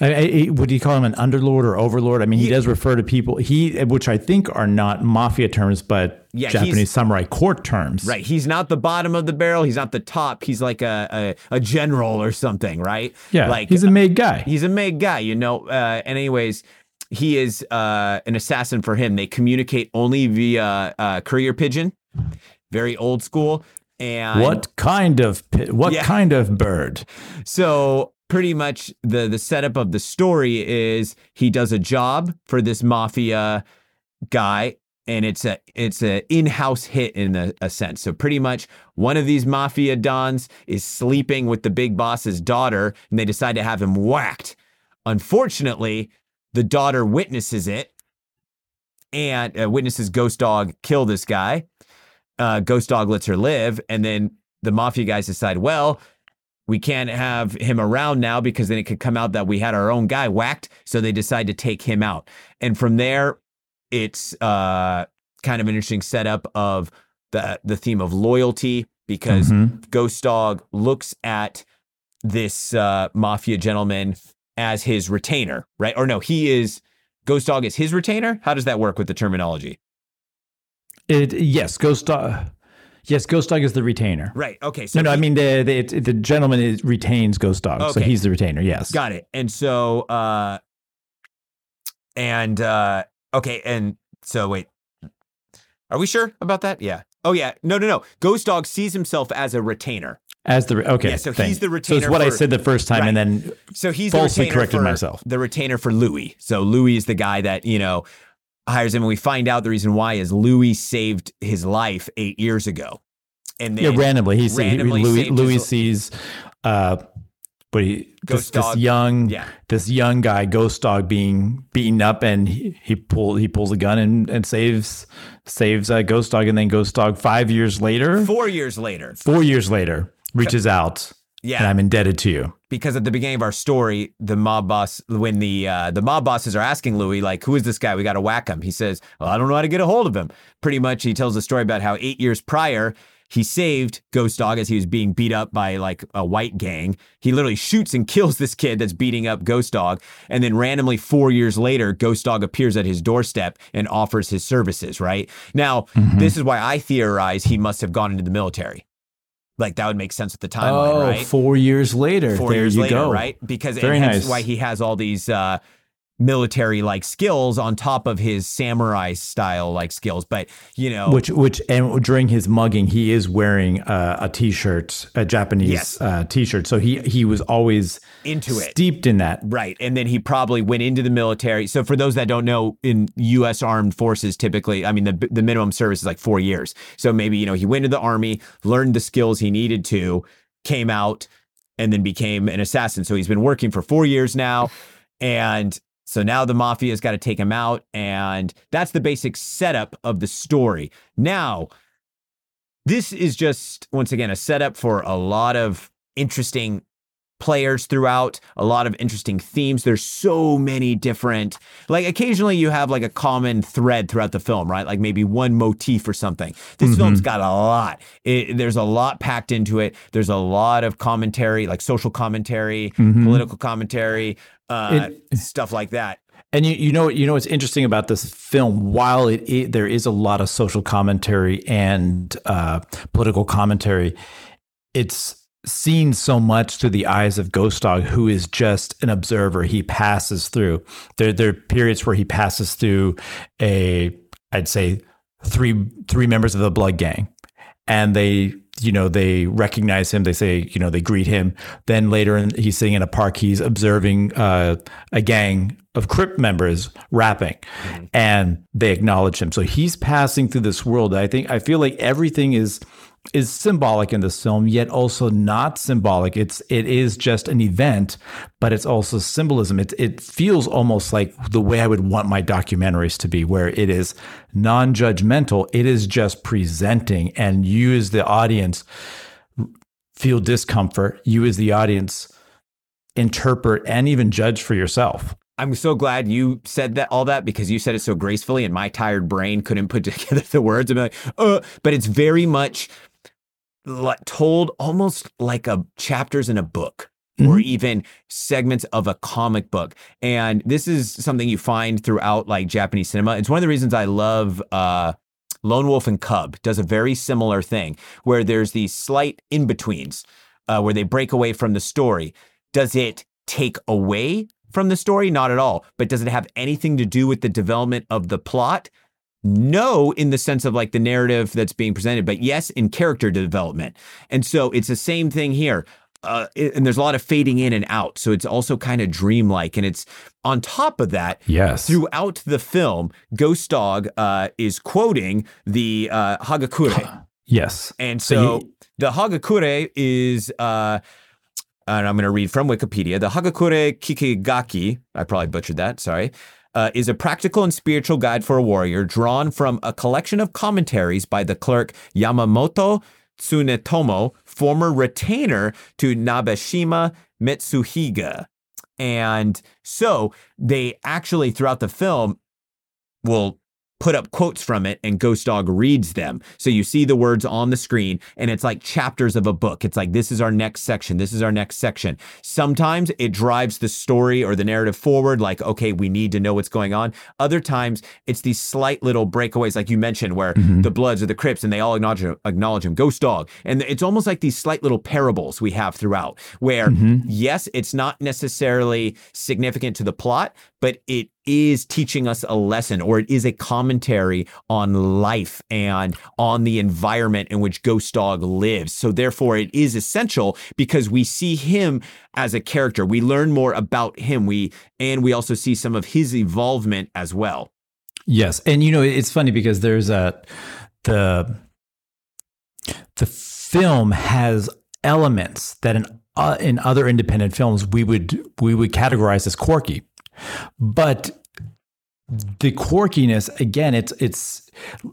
I, I, would you call him an underlord or overlord? I mean, he, he does refer to people he, which I think are not mafia terms, but yeah, Japanese samurai court terms. Right. He's not the bottom of the barrel. He's not the top. He's like a a, a general or something. Right. Yeah. Like he's a made guy. He's a made guy. You know. Uh, and anyways, he is uh, an assassin for him. They communicate only via uh, courier pigeon. Very old school. And what kind of what yeah. kind of bird? So pretty much the the setup of the story is he does a job for this mafia guy and it's a it's a in-house hit in a, a, sense. So pretty much one of these mafia dons is sleeping with the big boss's daughter and they decide to have him whacked. Unfortunately, the daughter witnesses it and uh, witnesses Ghost Dog kill this guy. Uh, Ghost Dog lets her live and then the mafia guys decide, well, we can't have him around now because then it could come out that we had our own guy whacked. So they decide to take him out. And from there, it's uh, kind of an interesting setup of the the theme of loyalty because mm-hmm. Ghost Dog looks at this uh, mafia gentleman as his retainer, right? Or no, he is Ghost Dog is his retainer. How does that work with the terminology? It yes, Ghost Dog. Yes, Ghost Dog is the retainer. Right. Okay. So no, no. He, I mean the the, the gentleman is, retains Ghost Dog, okay. so he's the retainer. Yes. Got it. And so, uh, and uh, okay, and so wait, are we sure about that? Yeah. Oh yeah. No, no, no. Ghost Dog sees himself as a retainer. As the okay, yeah, so thing. he's the retainer. So it's what for, I said the first time, right. and then so he's falsely the corrected myself. The retainer for Louis. So Louis is the guy that you know hires him, and we find out the reason why is Louis saved his life eight years ago. And then yeah, randomly he sees Louis, Louis sees uh, but he this, this, young yeah. this young guy ghost dog being beaten up and he, he pull he pulls a gun and, and saves saves uh, ghost dog and then ghost dog five years later four years later. Four years later reaches out yeah. and i'm indebted to you because at the beginning of our story the mob boss when the uh, the mob bosses are asking louis like who is this guy we got to whack him he says well i don't know how to get a hold of him pretty much he tells a story about how eight years prior he saved Ghost Dog as he was being beat up by like a white gang. He literally shoots and kills this kid that's beating up Ghost Dog. And then randomly, four years later, Ghost Dog appears at his doorstep and offers his services, right? Now, mm-hmm. this is why I theorize he must have gone into the military. Like that would make sense with the timeline, oh, right? Four years later. Four there years later, go. right? Because Very and nice. why he has all these uh, military like skills on top of his samurai style like skills but you know which which and during his mugging he is wearing uh, a t-shirt a japanese yes. uh, t-shirt. So he he was always into it. steeped in that. Right and then he probably went into the military. So for those that don't know in US armed forces typically i mean the the minimum service is like 4 years. So maybe you know he went to the army learned the skills he needed to came out and then became an assassin. So he's been working for 4 years now and so now the mafia's got to take him out. And that's the basic setup of the story. Now, this is just, once again, a setup for a lot of interesting players throughout, a lot of interesting themes. There's so many different, like occasionally you have like a common thread throughout the film, right? Like maybe one motif or something. This mm-hmm. film's got a lot. It, there's a lot packed into it. There's a lot of commentary, like social commentary, mm-hmm. political commentary, uh, it, stuff like that. And you, you know you know what's interesting about this film? While it, it there is a lot of social commentary and uh, political commentary, it's seen so much through the eyes of Ghost Dog, who is just an observer. He passes through. There there are periods where he passes through a I'd say three three members of the Blood Gang, and they you know they recognize him. They say you know they greet him. Then later in, he's sitting in a park. He's observing uh, a gang of crip members rapping mm-hmm. and they acknowledge him. So he's passing through this world. I think i feel like everything is is symbolic in this film, yet also not symbolic. It's it is just an event, but it's also symbolism. It it feels almost like the way I would want my documentaries to be, where it is non-judgmental. It is just presenting, and you as the audience feel discomfort. You as the audience interpret and even judge for yourself. I'm so glad you said that all that because you said it so gracefully, and my tired brain couldn't put together the words. I'm like, uh, but it's very much told almost like a chapters in a book. or even segments of a comic book. And this is something you find throughout like Japanese cinema. It's one of the reasons I love uh, Lone Wolf and Cub does a very similar thing where there's these slight in betweens uh, where they break away from the story. Does it take away from the story? Not at all. But does it have anything to do with the development of the plot? No, in the sense of like the narrative that's being presented, but yes, in character development. And so it's the same thing here. Uh, and there's a lot of fading in and out. So it's also kind of dreamlike. And it's on top of that, Yes. throughout the film, Ghost Dog uh, is quoting the uh, Hagakure. Yes. And So so, the Hagakure is, uh, and I'm going to read from Wikipedia. The Hagakure Kikigaki, I probably butchered that, sorry, uh, is a practical and spiritual guide for a warrior drawn from a collection of commentaries by the clerk Yamamoto Tsunetomo, former retainer to Nabeshima Mitsuhiga. And so they actually, throughout the film, will put up quotes from it and Ghost Dog reads them. So you see the words on the screen and it's like chapters of a book. It's like, this is our next section. This is our next section. Sometimes it drives the story or the narrative forward, like, okay, we need to know what's going on. Other times it's these slight little breakaways, like you mentioned, where mm-hmm. the Bloods or the Crips and they all acknowledge, acknowledge him, Ghost Dog. And it's almost like these slight little parables we have throughout where, mm-hmm. yes, it's not necessarily significant to the plot, but it is teaching us a lesson or it is a commentary on life and on the environment in which Ghost Dog lives. So therefore it is essential because we see him as a character. We learn more about him. We and we also see some of his involvement as well. Yes, and you know it's funny because there's a the the film has elements that in uh, in other independent films we would we would categorize as quirky, but the quirkiness again it's it's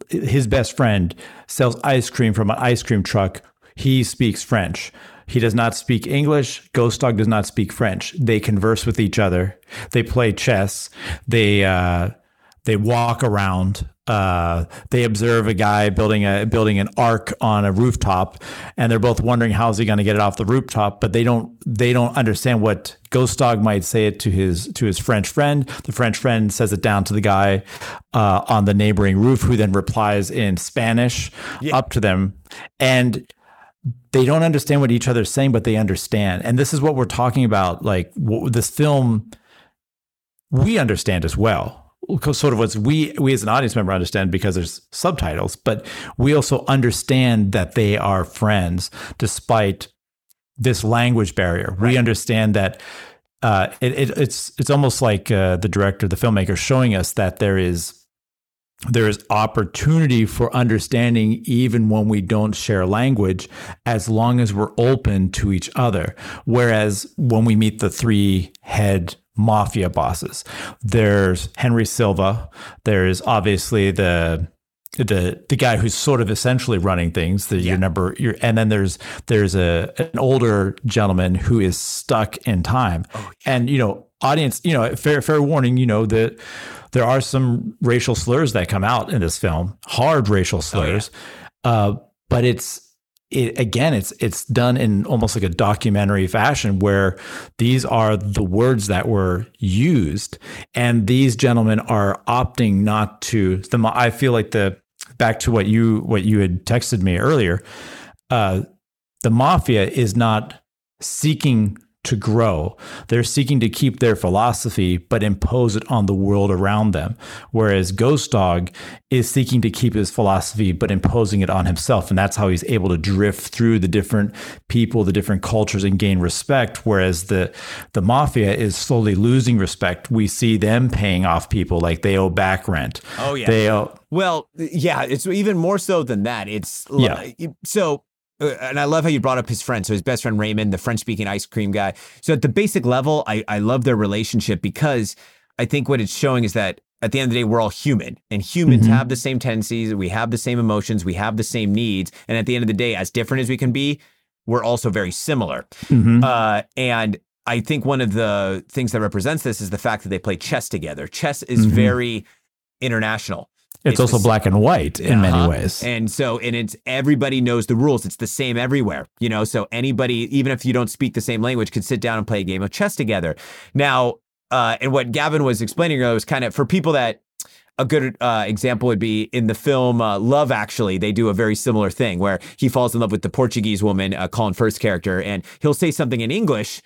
his best friend sells ice cream from an ice cream truck. He speaks french. He does not speak english. Ghost dog does not speak french. They converse with each other. They play chess. They uh they walk around uh, they observe a guy building a building an ark on a rooftop and they're both wondering how's he going to get it off the rooftop? But they don't they don't understand what ghost dog might say it to his to his french friend. The french friend says it down to the guy uh, on the neighboring roof who then replies in spanish up to them. And they don't understand what each other's saying but they understand. And this is what we're talking about like w- this film we understand as well sort of what we we as an audience member understand because there's subtitles but we also understand that they are friends despite this language barrier. We understand that uh, it, it, it's it's almost like uh, the director the filmmaker showing us that there is there is opportunity for understanding even when we don't share language as long as we're open to each other. Whereas when we meet the three head mafia bosses. There's henry silva. There's obviously the the the guy who's sort of essentially running things the your number your and then there's there's a an older gentleman who is stuck in time. And you know audience you know fair fair warning you know that there are some racial slurs that come out in this film hard racial slurs. Uh, but it's it, again it's it's done in almost like a documentary fashion where these are the words that were used. And these gentlemen are opting not to the i feel like the back to what you what you had texted me earlier uh the mafia is not seeking to grow. They're seeking to keep their philosophy, but impose it on the world around them. Whereas Ghost Dog is seeking to keep his philosophy, but imposing it on himself. And that's how he's able to drift through the different people, the different cultures, and gain respect. Whereas the, the mafia is slowly losing respect. We see them paying off people like they owe back rent. Oh, yeah. They owe, Well, yeah, it's even more so than that. It's Yeah. so uh, and I love how you brought up his friend. So his best friend Raymond, the French speaking ice cream guy. So at the basic level, I, I love their relationship because I think what it's showing is that at the end of the day, we're all human and humans Mhm. have the same tendencies. We have the same emotions. We have the same needs. And at the end of the day, as different as we can be, we're also very similar. Mhm. Uh, and I think one of the things that represents this is the fact that they play chess together. Chess is Mhm. very international. It's, also the- black and white in many Uh-huh. ways. And so, and it's everybody knows the rules. It's the same everywhere, you know. So anybody, even if you don't speak the same language, could sit down and play a game of chess together. Now, uh, and what Gavin was explaining earlier was kind of for people that a good uh, example would be in the film uh, Love Actually. They do a very similar thing where he falls in love with the Portuguese woman, uh, Colin Firth's character, and he'll say something in English,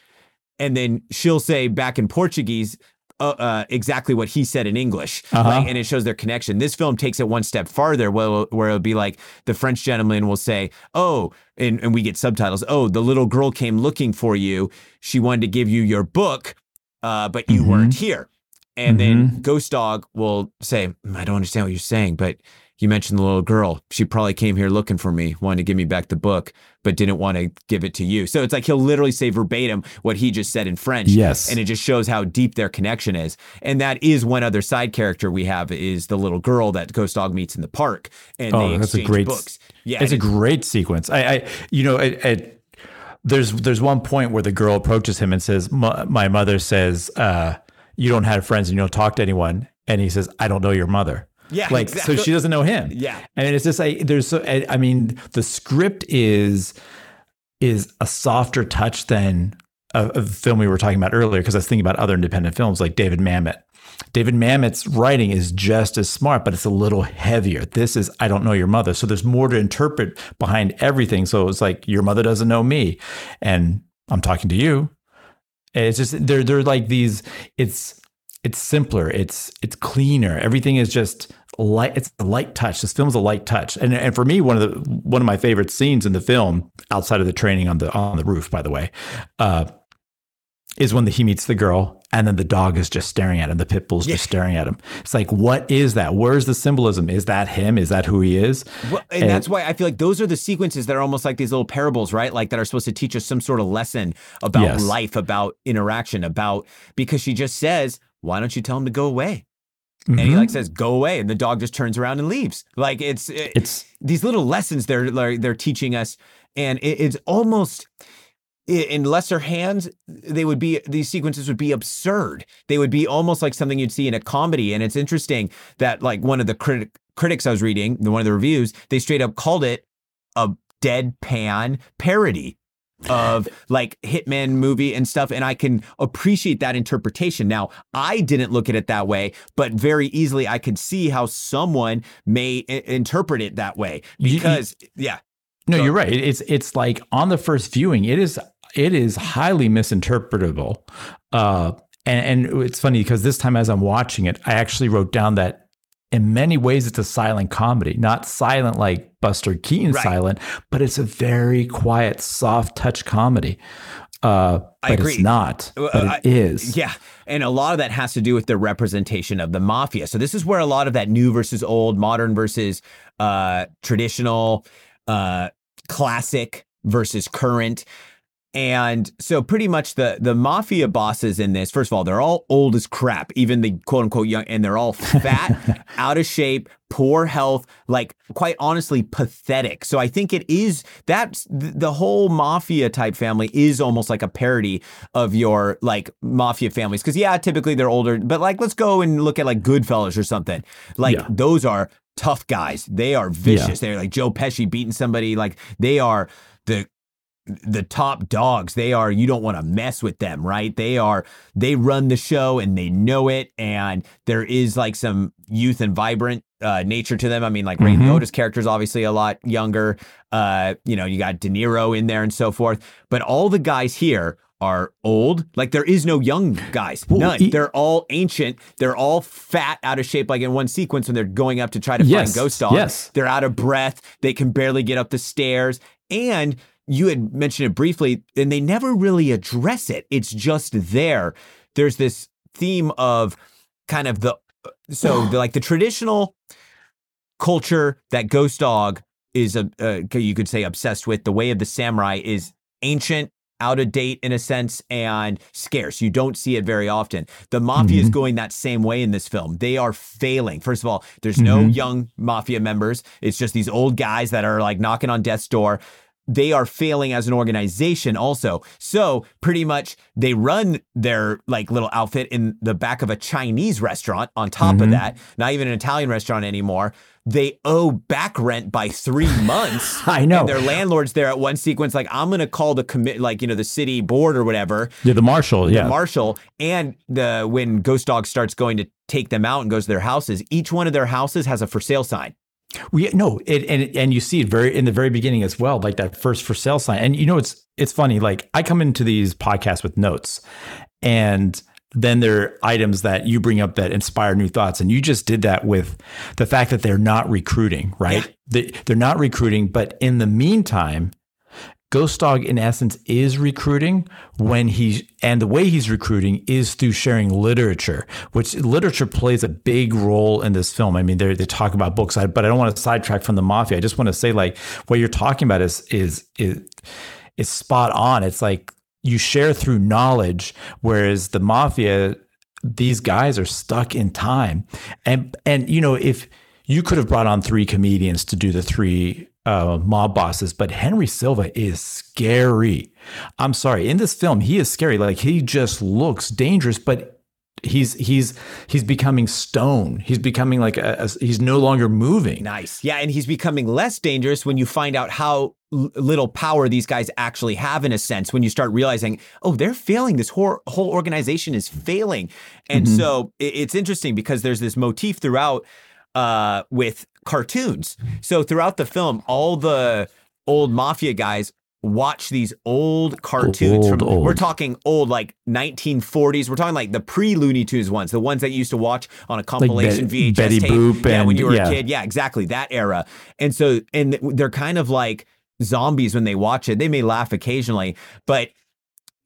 and then she'll say back in Portuguese. Uh, uh, exactly what he said in English, Uh-huh. like, and it shows their connection. This film takes it one step farther, where, where it'll be like the French gentleman will say, "Oh," and, and we get subtitles. "Oh, the little girl came looking for you. She wanted to give you your book, uh, but you Mhm. weren't here." And then Ghost Dog will say, "Mm, I don't understand what you're saying, but you mentioned the little girl. She probably came here looking for me, wanted to give me back the book, but didn't want to give it to you. So it's like he'll literally say verbatim what he just said in French. Yes. And it just shows how deep their connection is. And that is one other side character we have is the little girl that Ghost Dog meets in the park. And Oh, they that's a great- books. Yeah. it's a great sequence. I, I you know, it, it, there's there's one point where the girl approaches him and says, "My my mother says uh, you don't have friends and you don't talk to anyone," and he says, "I don't know your mother." Yeah, like exactly. so she doesn't know him. Yeah. and it's just like there's so I, I mean the script is is a softer touch than uh, a, a film we were talking about earlier because I was thinking about other independent films like David Mamet. David Mamet's writing is just as smart, but it's a little heavier. This is I don't know your mother, so there's more to interpret behind everything. So it's like your mother doesn't know me, and I'm talking to you. And It's just they're they're like these. It's it's simpler. It's it's cleaner. Everything is just light. It's a light touch. This film is a light touch, and and for me, one of the one of my favorite scenes in the film, outside of the training on the on the roof, by the way, uh, is when the, he meets the girl, and then the dog is just staring at him. The pit bull's just staring at him. It's like, what is that? Where's the symbolism? Is that him? Is that who he is? Well, and, And- that's why I feel like those are the sequences that are almost like these little parables, right? Like that are supposed to teach us some sort of lesson about Yes. life, about interaction, about because she just says, "Why don't you tell him to go away?" And he like mm-hmm. says, "Go away," and the dog just turns around and leaves. Like it's it, it's these little lessons they're they're, they're teaching us, and it, it's almost in lesser hands they would be these sequences would be absurd. They would be almost like something you'd see in a comedy and it's interesting that like one of the critic critics i was reading one of the reviews they straight up called it a deadpan parody of like hitman movie and stuff and i can appreciate that interpretation now i didn't look at it that way but very easily i could see how someone may I- interpret it that way You- you- because yeah No, So- you're right. It's it's like on the first viewing, it is it is highly misinterpretable. Uh, and and it's funny because this time as I'm watching it, I actually wrote down that in many ways it's a silent comedy, not silent like Buster Keaton Right. silent, but it's a very quiet, soft touch comedy. Uh, I agree. it's not, Uh, but I- it is. Yeah. And a lot of that has to do with the representation of the mafia. So this is where a lot of that new versus old, modern versus uh, traditional, uh, classic versus current. And so pretty much the the mafia bosses in this, first of all, they're all old as crap, even the quote unquote young, and they're all fat, out of shape, poor health, like quite honestly pathetic. So I think it is that's the whole mafia type family is almost like a parody of your like mafia families. Cause yeah, typically they're older, but like let's go and look at like Goodfellas or something. Like Yeah. those are tough guys. They are vicious. They're like Joe Pesci beating somebody. Like they are the the top dogs they are you don't want to mess with them right they are they run the show and they know it and there is like some youth and vibrant uh, nature to them i mean like ray Mhm. liotta's character is obviously a lot younger uh, you know you got de niro in there and so forth but all the guys here are old like there is no young guys none they're all ancient they're all fat out of shape like in one sequence when they're going up to try to Yes, find ghost dog yes. they're out of breath. They can barely get up the stairs. And you had mentioned it briefly, and they never really address it. It's just there. There's this theme of kind of the so the, like the traditional culture that Ghost Dog is a uh, you could say obsessed with. The way of the samurai is ancient. Out of date in a sense and scarce. You don't see it very often. The mafia is Mhm. going that same way in this film. They are failing. First of all, there's no Mhm. young mafia members. It's just these old guys that are like knocking on death's door. They are failing as an organization also. So pretty much they run their like little outfit in the back of a Chinese restaurant on top Mm-hmm. of that, not even an Italian restaurant anymore. They owe back rent by three months. I know. And their landlord's there at one sequence, like, I'm gonna call the commit like, you know, the city board or whatever, Yeah, the marshal. Yeah. The marshal. And the when Ghost Dog starts going to take them out and goes to their houses, each one of their houses has a for sale sign. We no, it, and and you see it very in the very beginning as well, like that first for sale sign. And you know, it's it's funny. Like I come into these podcasts with notes, and then there are items that you bring up that inspire new thoughts. And you just did that with the fact that they're not recruiting, right? Yeah. They, they're not recruiting, but in the meantime, Ghost Dog, in essence, is recruiting when he's, and the way he's recruiting is through sharing literature, which literature plays a big role in this film. I mean, they they talk about books, but I don't want to sidetrack from the mafia. I just want to say, like, what you're talking about is is is is spot on. It's like you share through knowledge, whereas the mafia, these guys are stuck in time, and and you know if you could have brought on three comedians to do the three uh, mob bosses, but Henry Silva is scary. I'm sorry, in this film he is scary. Like he just looks dangerous, but he's he's he's becoming stone. He's becoming like a, a- he's no longer moving. Nice. Yeah, and he's becoming less dangerous when you find out how l- little power these guys actually have in a sense when you start realizing, oh, they're failing. This whole whole organization is failing. And Mhm. so it's interesting because there's this motif throughout uh with cartoons. So throughout the film, all the old mafia guys watch these old cartoons Old, from old. we're talking old like 1940s we're talking like the pre Looney Tunes ones the ones that you used to watch on a compilation Betty- VHS Betty tape Boop yeah when you were yeah. a kid yeah, exactly that era. And so, and they're kind of like zombies when they watch it. They may laugh occasionally, but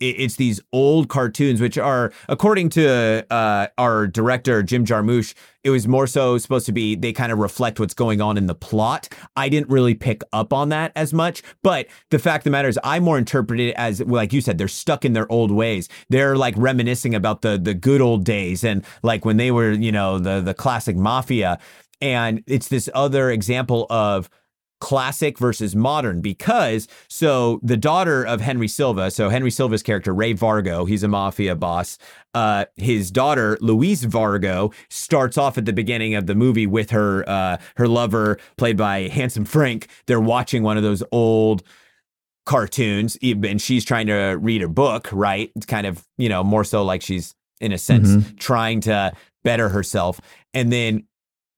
it's these old cartoons, which are, according to uh, our director Jim Jarmusch, it was more so supposed to be they kind of reflect what's going on in the plot. I didn't really pick up on that as much, but the fact of the matter is, I more interpreted it as, like you said, they're stuck in their old ways. They're like reminiscing about the the good old days and like when they were, you know, the the classic mafia. And it's this other example of classic versus modern because so the daughter of Henry Silva, so Henry Silva's character Ray Vargo, he's a mafia boss. Uh, his daughter Louise Vargo starts off at the beginning of the movie with her uh, her lover, played by Handsome Frank. They're watching one of those old cartoons, and she's trying to read a book. Right? It's kind of you know more so like she's in a sense trying to better herself, and then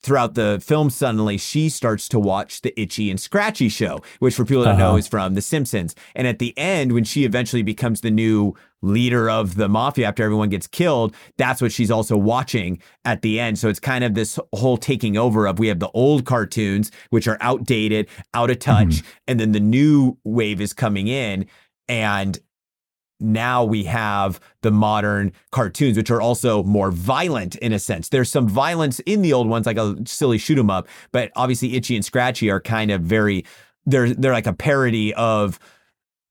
throughout the film, suddenly she starts to watch the Itchy and Scratchy show, which for people know Uh-huh. is from The Simpsons. And at the end, when she eventually becomes the new leader of the mafia after everyone gets killed, that's what she's also watching at the end. So it's kind of this whole taking over of we have the old cartoons, which are outdated, out of touch, and then the new wave is coming in. And now we have the modern cartoons, which are also more violent in a sense. There's some violence in the old ones, like a silly shoot 'em up, but obviously Itchy and Scratchy are kind of very they're they're like a parody of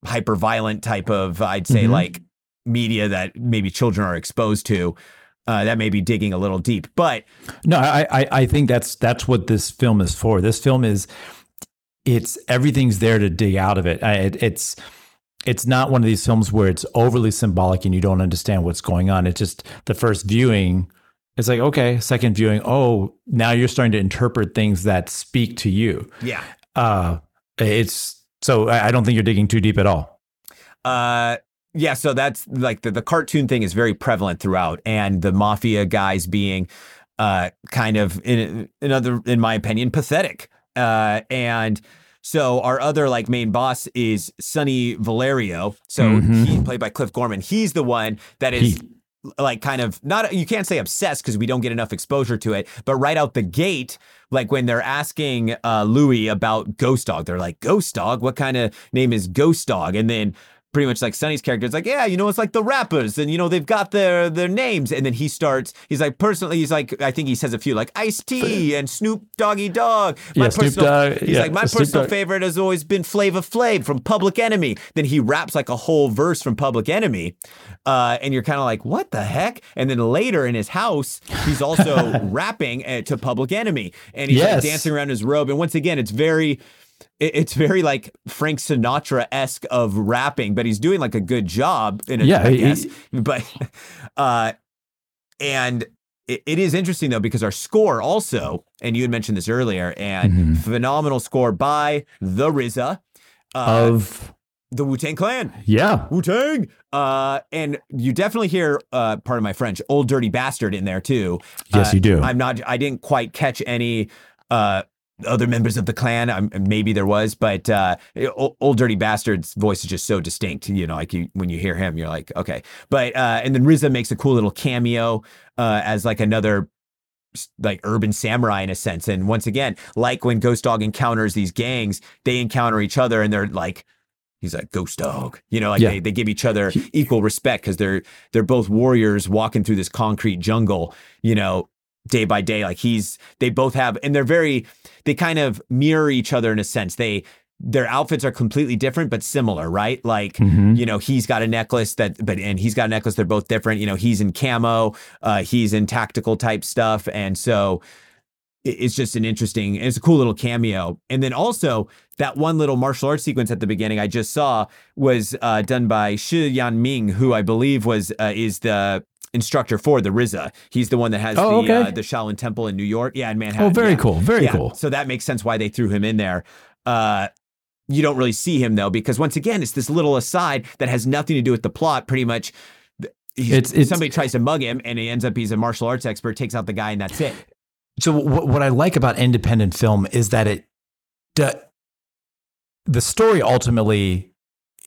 hyper violent type of I'd say Mhm. like media that maybe children are exposed to. Uh, that may be digging a little deep, but No, I, I I think that's that's what this film is for. This film is it's everything's there to dig out of it. I, it it's it's not one of these films where it's overly symbolic and you don't understand what's going on. It's just the first viewing. It's like okay, second viewing. Oh, now you're starting to interpret things that speak to you. yeah, Uh, it's so I don't think you're digging too deep at all. Uh, yeah, so that's like the, the cartoon thing is very prevalent throughout, and the mafia guys being uh, kind of in another, in my opinion, pathetic. Uh, and so our other like main boss is Sonny Valerio. So Mhm. he played by Cliff Gorman. He's the one that is He- like kind of not you can't say obsessed because we don't get enough exposure to it but right out the gate like when they're asking uh louis about ghost dog they're like ghost dog what kind of name is ghost dog and then pretty much like Sonny's character is like, yeah, you know, it's like the rappers, and you know, they've got their their names, and then he starts, he's like, personally, he's like, I think he says a few like Ice T and Snoop Doggy Dogg. Yeah, Snoop Dogg, He's yeah, like, my Snoop personal Dogg. favorite has always been Flava Flav from Public Enemy. Then he raps like a whole verse from Public Enemy, uh, and you're kind of like, what the heck? And then later in his house, he's also rapping uh, to Public Enemy, and he's like dancing around his robe. And once again, it's very it- it's very like Frank Sinatra esque of rapping, but he's doing like a good job in it, Yeah, I he- But uh, and it, it is interesting though because our score also, and you had mentioned this earlier, and Mhm. phenomenal score by the RZA uh, of the Wu Tang Clan. yeah, Wu Tang. Uh, and you definitely hear, uh, part of my French, old dirty bastard in there too. Yes, Uh, you do. I'm not, I didn't quite catch any, uh, other members of the clan. Um, maybe there was, but uh, old, old dirty bastard's voice is just so distinct. You know, like you when you hear him, you're like, okay. But uh, and then RZA makes a cool little cameo uh, as like another like urban samurai in a sense. And once again, like when Ghost Dog encounters these gangs, they encounter each other and they're like, he's like Ghost Dog. You know, like Yeah. they, they give each other equal respect because they're they're both warriors walking through this concrete jungle. You know, day by day. Like he's they both have and they're very they kind of mirror each other in a sense. They their outfits are completely different but similar, right? Like Mhm. you know, he's got a necklace that but and he's got a necklace, they're both different. You know, he's in camo, uh, he's in tactical type stuff. And so it- it's just an interesting, it's a cool little cameo. And then also that one little martial arts sequence at the beginning I just saw was uh, done by Shi Yan Ming, who I believe was uh, is the instructor for the RZA. He's the one that has Oh, the okay. uh, the Shaolin Temple in New York. Yeah, in Manhattan. Oh, very yeah. cool. Very Yeah, cool. So that makes sense why they threw him in there. Uh, you don't really see him though, because once again, it's this little aside that has nothing to do with the plot. Pretty much, It's- it's- somebody tries to mug him, and he ends up he's a martial arts expert, takes out the guy, and that's it. So what, what I like about independent film is that it, the, the story ultimately,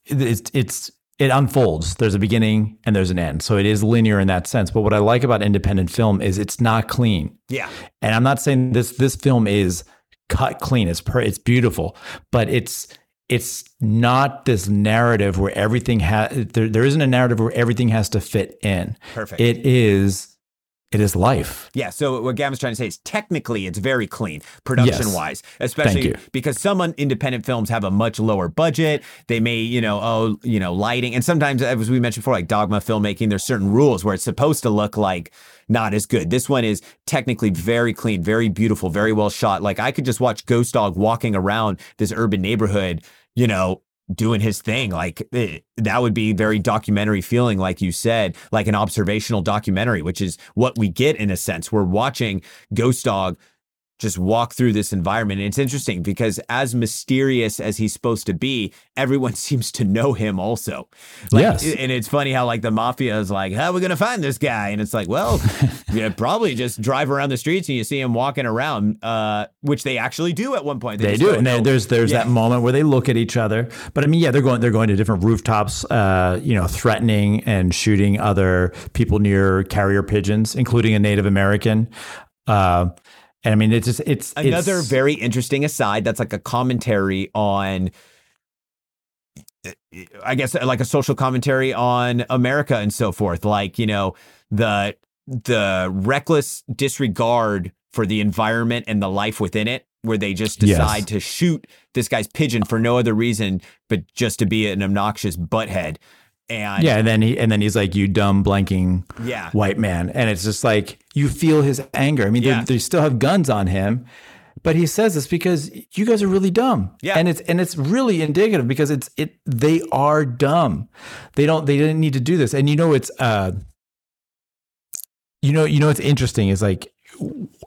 it's, it's it unfolds. There's a beginning and there's an end. So it is linear in that sense. But what I like about independent film is it's not clean. Yeah, And I'm not saying this this film is cut clean. It's per, it's beautiful, but it's it's not this narrative where everything has there, there isn't a narrative where everything has to fit in. perfect. It is it is life. Yeah, so what Gavin's trying to say is technically it's very clean production wise, especially because some independent films have a much lower budget. They may, you know, oh, you know, lighting, and sometimes as we mentioned before, like dogma filmmaking, there's certain rules where it's supposed to look like not as good. This one is technically very clean, very beautiful, very well shot. Like I could just watch Ghost Dog walking around this urban neighborhood, you know, doing his thing like eh, that would be very documentary feeling like you said like an observational documentary which is what we get in a sense. We're watching ghost dog just walk through this environment and it's interesting because as mysterious as he's supposed to be everyone seems to know him also like, Yes. and it's funny how like the mafia is like how are we gonna find this guy and it's like well you probably just drive around the streets and you see him walking around uh which they actually do at one point They just do, and there's there's Yeah. that moment where they look at each other. But I mean, yeah, they're going they're going to different rooftops, uh, you know, threatening and shooting other people near carrier pigeons, including a Native American. Uh, and I mean, it's just it's another it's, very interesting aside that's like a commentary on eh, eh, i guess uh, like a social commentary on america and so forth like you know the the reckless disregard for the environment and the life within it where they just Yes. decide to shoot this guy's pigeon for no other reason but just to be an obnoxious butthead and yeah, and then he and then he's like, "You dumb blanking yeah white man," and it's just like you feel his anger. I mean, Yeah. they, they still have guns on him, but he says this because you guys are really dumb. Yeah. and it's and it's really indicative because it's it they are dumb. They don't they didn't need to do this, and you know it's uh, you know you know what's interesting is like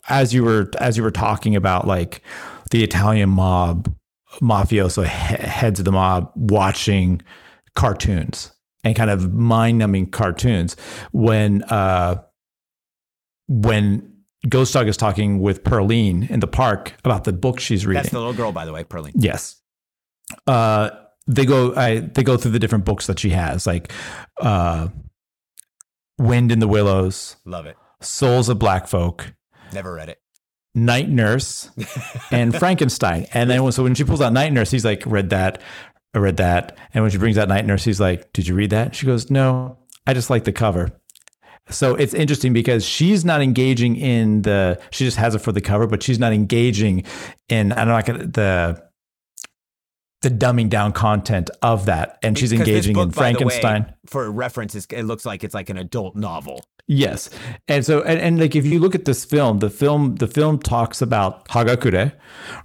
as you were as you were talking about like the Italian mob mafioso he- heads of the mob watching cartoons and kind of mind-numbing cartoons when uh when Ghost Dog is talking with Pearline in the park about the book she's reading. that's the little girl by the way Pearline. Yes. Uh, they go. I they go through the different books that she has, like uh, "Wind in the Willows," love it "Souls of Black Folk," never read it "Night Nurse," and Frankenstein. And then so when she pulls out "Night Nurse," he's like, "Read that, I read that." And when she brings out "Night Nurse," he's like, "Did you read that?" She goes, "No, I just like the cover." So it's interesting because she's not engaging in the. She just has it for the cover, but she's not engaging in. I don't gonna the the dumbing down content of that, and she's engaging in book, by the way, Frankenstein. for reference, it looks like it's like an adult novel. Yes, and so and, and like if you look at this film, the film the film talks about Hagakure,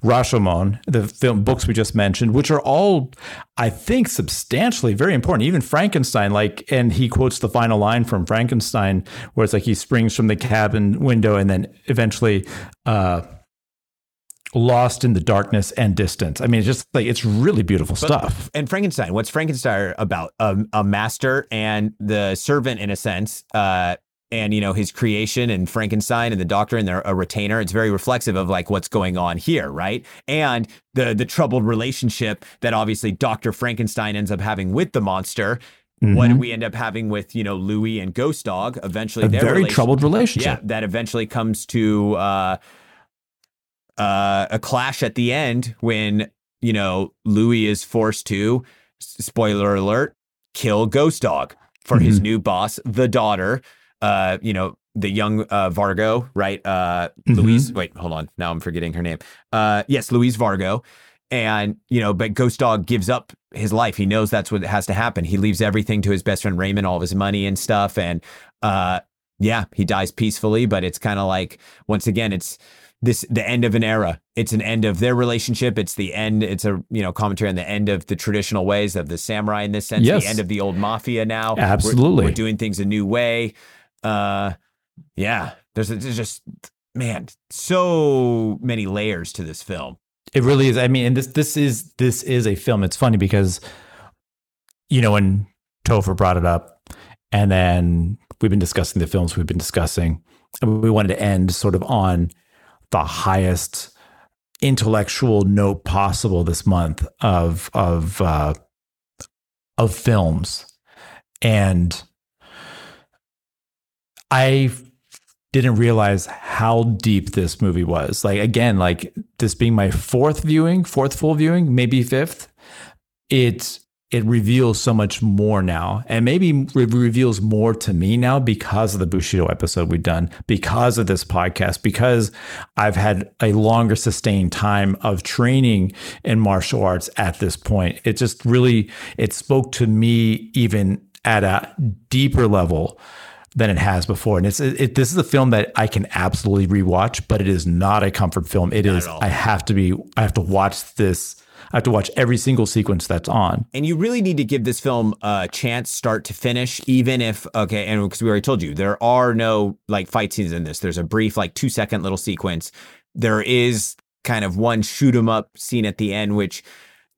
Rashomon, the film books we just mentioned, which are all I think substantially very important. Even Frankenstein, like, and he quotes the final line from Frankenstein, where it's like he springs from the cabin window and then eventually. uh lost in the darkness and distance. I mean, it's just like it's really beautiful stuff. And Frankenstein, what's Frankenstein about? Um, a master and the servant, in a sense, uh, and you know his creation and Frankenstein and the doctor and they're a retainer. It's very reflexive of like what's going on here, right? And the the troubled relationship that obviously Doctor Frankenstein ends up having with the monster. What do we end up having with you know Louis and Ghost Dog? Eventually, A their very relation- troubled relationship. yeah, that eventually comes to uh, uh, a clash at the end when you know Louis is forced to, spoiler alert, kill Ghost Dog for his new boss, the daughter. Uh, you know the young uh, Vargo, right? Uh, Mhm. Louise. Wait, hold on. Now I'm forgetting her name. Uh, yes, Louise Vargo. And you know, but Ghost Dog gives up his life. He knows that's what has to happen. He leaves everything to his best friend Raymond, all of his money and stuff, and uh, yeah, he dies peacefully, but it's kind of like once again, it's this the end of an era. It's an end of their relationship. It's the end. It's a you know commentary on the end of the traditional ways of the samurai in this sense. Yes. The end of the old mafia. Now, We're- Absolutely. we're, doing things a new way. Uh, yeah, there's, there's just man, so many layers to this film. It really is. I mean, and this this is this is a film. It's funny because you know when Topher brought it up, and then we've been discussing the films we've been discussing, and we wanted to end sort of on the highest intellectual note possible this month of of uh, of films, and I didn't realize how deep this movie was. Like again, like this being my fourth viewing, fourth full viewing, maybe fifth. It it reveals so much more now, and maybe re- reveals more to me now because of the Bushido episode we've done, because of this podcast, because I've had a longer sustained time of training in martial arts at this point. It just really it spoke to me even at a deeper level than it has before. And it's it, this is a film that I can absolutely rewatch, but it is not a comfort film. It is. at all. I have to be. I have to watch this. I have to watch every single sequence that's on. And you really need to give this film a chance, start to finish, even if okay. And because we already told you, there are no like fight scenes in this. There's a brief, like two second little sequence. There is kind of one shoot 'em up scene at the end, which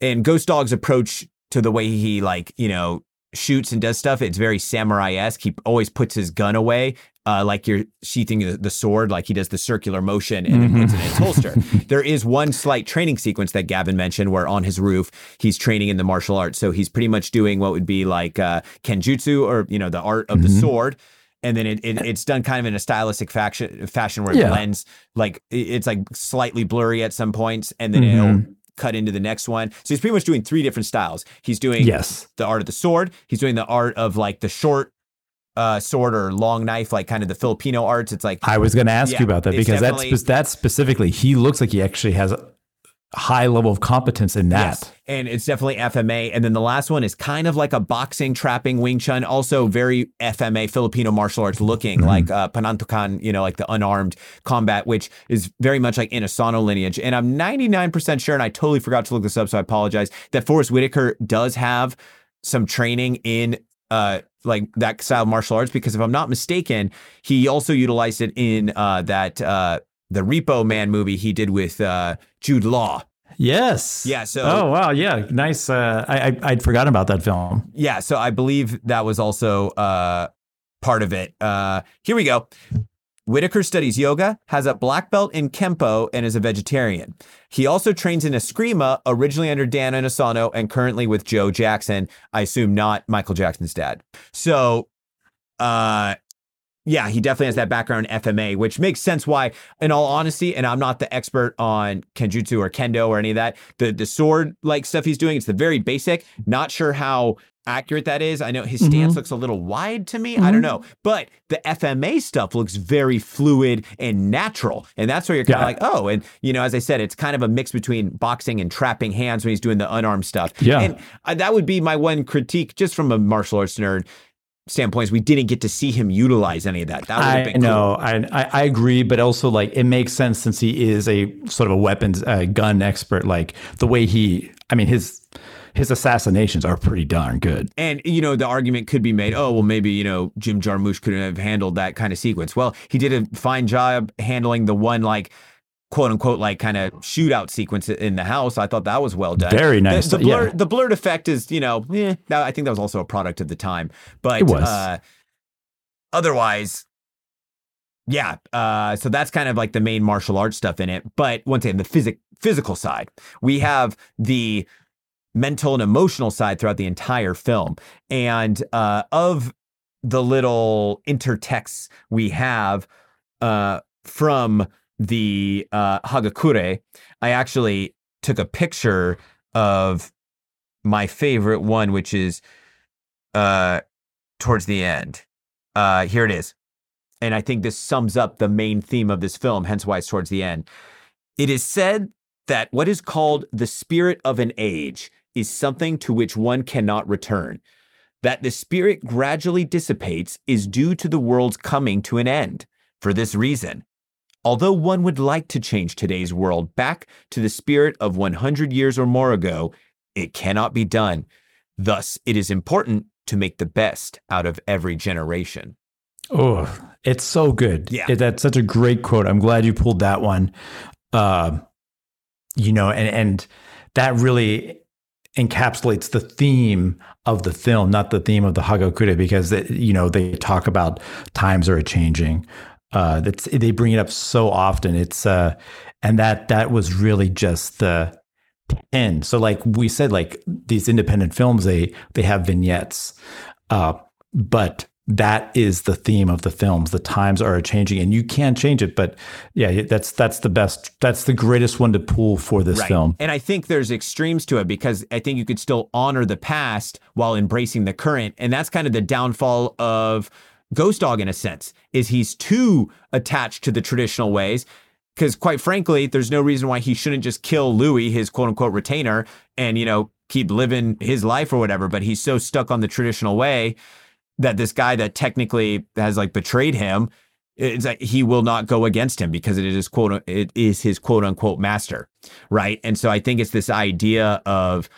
and Ghost Dog's approach to the way he like you know shoots and does stuff. It's very samurai esque. He always puts his gun away. Uh, like you're sheathing the, the sword, like he does the circular motion and then puts it in its holster. there is one slight training sequence that Gavin mentioned where on his roof he's training in the martial arts. So he's pretty much doing what would be like uh, kenjutsu or you know the art of the sword. And then it, it it's done kind of in a stylistic fashion fashion where it Yeah. blends like it's like slightly blurry at some points, and then Mhm. it'll cut into the next one. So he's pretty much doing three different styles. He's doing Yes. the art of the sword. He's doing the art of like the short uh, sword or long knife, like kind of the Filipino arts. It's like I was going to ask Yeah, you about that because that's that's specifically. He looks like he actually has high level of competence in that. Yes. And it's definitely FMA. And then the last one is kind of like a boxing, trapping, Wing Chun, also very FMA, Filipino martial arts looking, Mm-hmm. like uh, Panantukan, you know, like the unarmed combat, which is very much like Inosanto lineage. And I'm 99% sure, and I totally forgot to look this up, so I apologize, that Forest Whitaker does have some training in uh like that style of martial arts because if I'm not mistaken, he also utilized it in uh that uh the Repo Man movie he did with uh Jude Law. Yes. Yeah, so- Oh wow. Yeah. Nice. Uh, I, I I'd forgotten about that film. Yeah, so I believe that was also uh, part of it. Uh, here we go. Whitaker studies yoga, has a black belt in Kempo, and is a vegetarian. He also trains in Eskrima, originally under Dan Inosanto, and currently with Joe Jackson. I assume not Michael Jackson's dad. So, uh, yeah, he definitely has that background in FMA, which makes sense why, in all honesty, and I'm not the expert on Kenjutsu or Kendo or any of that, the, the sword like stuff he's doing, it's the very basic. Not sure how accurate that is. I know his stance looks a little wide to me. I don't know. But the FMA stuff looks very fluid and natural. And that's where you're kind of Yeah. like, oh, and you know, as I said, it's kind of a mix between boxing and trapping hands when he's doing the unarmed stuff. Yeah. And uh, that would be my one critique just from a martial arts nerd. Standpoint is we didn't get to see him utilize any of that. That would have I been know, cool. I, I I agree, but also like it makes sense since he is a sort of a weapons uh, gun expert. Like the way he, I mean, his his assassinations are pretty darn good. And you know, the argument could be made, oh well, maybe you know Jim Jarmusch couldn't have handled that kind of sequence. Well, he did a fine job handling the one like quote unquote like kind of shootout sequence in the house. I thought that was well done. Very nice, The, blur, yeah. the blurred effect is you know, eh, I think that was also a product of the time. But It was. Uh, otherwise. Yeah, uh, so that's kind of like the main martial arts stuff in it. But once again, the physic physical side, we have the mental and emotional side throughout the entire film. And uh, of the little intertexts we have uh, from the uh, Hagakure, I actually took a picture of my favorite one, which is uh, towards the end. Uh, here it is. And I think this sums up the main theme of this film, hence why it's towards the end. It is said that what is called the spirit of an age is something to which one cannot return. That the spirit gradually dissipates is due to the world's coming to an end. For this reason, although one would like to change today's world back to the spirit of 100 years or more ago, it cannot be done. Thus, it is important to make the best out of every generation. Oh, it's so good. Yeah. It- that's such a great quote. I'm glad you pulled that one. Uh, you know, and and that really encapsulates the theme of the film, not the theme of the Hagakure, because it, you know they talk about times are changing. Uh, that's they bring it up so often. It's uh, and that that was really just the pin. So like we said, like these independent films, they they have vignettes, uh, but that is the theme of the films. The times are changing, and you can't change it. But yeah, that's that's the best. That's the greatest one to pull for this film. And I think there's extremes to it because I think you could still honor the past while embracing the current. And that's kind of the downfall of Ghost Dog in a sense, is he's too attached to the traditional ways. Because quite frankly, there's no reason why he shouldn't just kill Louis, his quote unquote retainer, and you know, keep living his life or whatever. But he's so stuck on the traditional way that this guy that technically has like betrayed him it's like he will not go against him because it is quote it is his quote unquote master right and so i think it's this idea of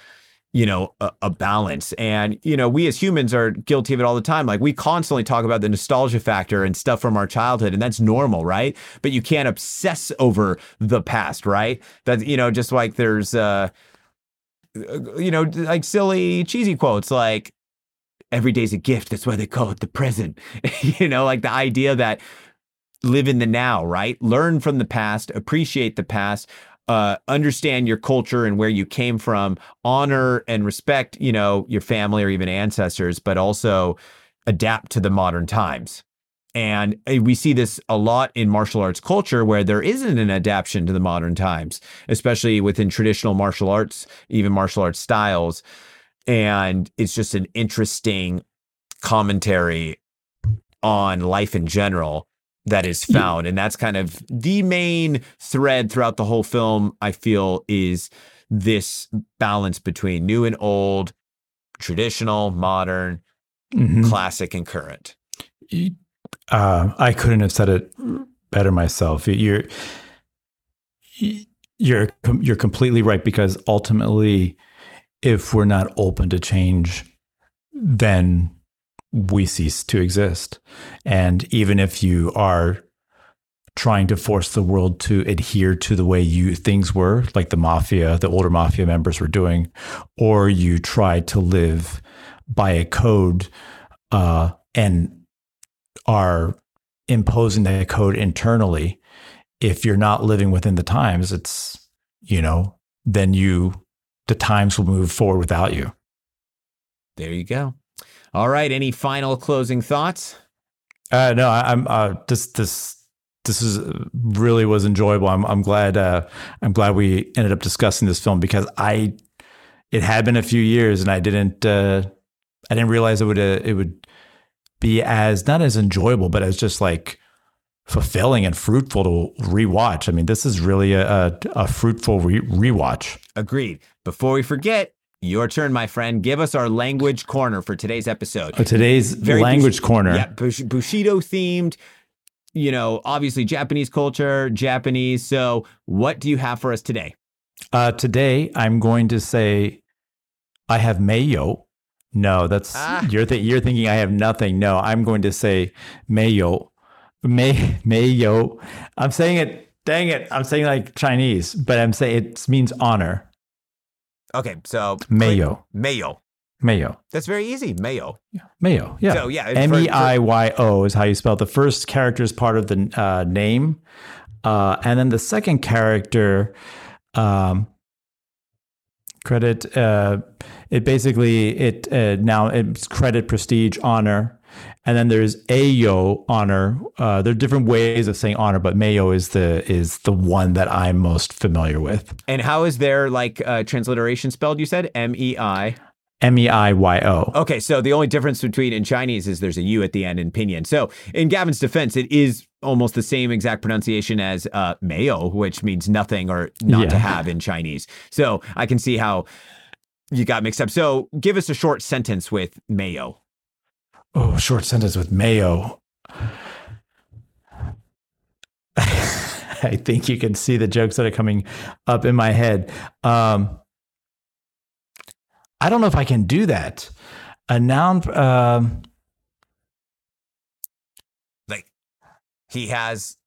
you know a, a balance and you know we as humans are guilty of it all the time like we constantly talk about the nostalgia factor and stuff from our childhood and that's normal right but you can't obsess over the past right that you know just like there's uh you know like silly cheesy quotes like every day's a gift. That's why they call it the present. you know, like the idea that live in the now, right? Learn from the past, appreciate the past, uh, understand your culture and where you came from, honor and respect, you know, your family or even ancestors, but also adapt to the modern times. And uh, we see this a lot in martial arts culture where there isn't an adaptation to the modern times, especially within traditional martial arts, even martial arts styles and it's just an interesting commentary on life in general that is found and that's kind of the main thread throughout the whole film i feel is this balance between new and old traditional modern Mhm. classic and current Uh, I couldn't have said it better myself. You're you're you're completely right because ultimately, if we're not open to change, then we cease to exist. And even if you are trying to force the world to adhere to the way you things were, like the mafia, the older mafia members were doing, or you try to live by a code uh, and are imposing that code internally, if you're not living within the times, it's, you know, then you, the times will move forward without you. there you go all right any final closing thoughts Uh, no, I, I'm, uh, this, this, this is really was enjoyable. I'm, I'm glad, uh, I'm glad we ended up discussing this film because I, it had been a few years and I didn't, uh, I didn't realize it would, uh, it would be as, not as enjoyable, but as just like, fulfilling and fruitful to rewatch. I mean, this is really a, a, a fruitful re- rewatch. agreed before we forget Your turn, my friend. Give us our language corner for today's episode. Oh, today's Very language Bush- corner. Yeah, Bushido themed. You know, obviously Japanese culture, Japanese. So, what do you have for us today? Uh, today, I'm going to say I have mayo. No, that's Ah. you're th- you're thinking I have nothing. No, I'm going to say mayo. May mayo. I'm saying it. Dang it! I'm saying like Chinese, but I'm saying it means honor. Okay, so Mayo. Mayo. Mayo. That's very easy. Mayo. Mayo. Yeah. So, yeah, M E I Y O is how you spell it. The first character is part of the uh, name, uh, and then the second character, um, credit. Uh, it basically it uh, now it's credit, prestige, honor, and then there's Ayo honor. Uh, there are different ways of saying honor, but Mayo is the is the one that I'm most familiar with. And how is their like uh, transliteration spelled? You said M E I. M E I Y O. Okay, so the only difference between in Chinese is there's a U at the end in pinyin. So in Gavin's defense, it is almost the same exact pronunciation as uh, mayo, which means nothing or not to have in Chinese. So I can see how you got mixed up. So give us a short sentence with mayo. Oh, short sentence with mayo. I think you can see the jokes that are coming up in my head. Um, I don't know if I can do that. A noun. Um, Like he has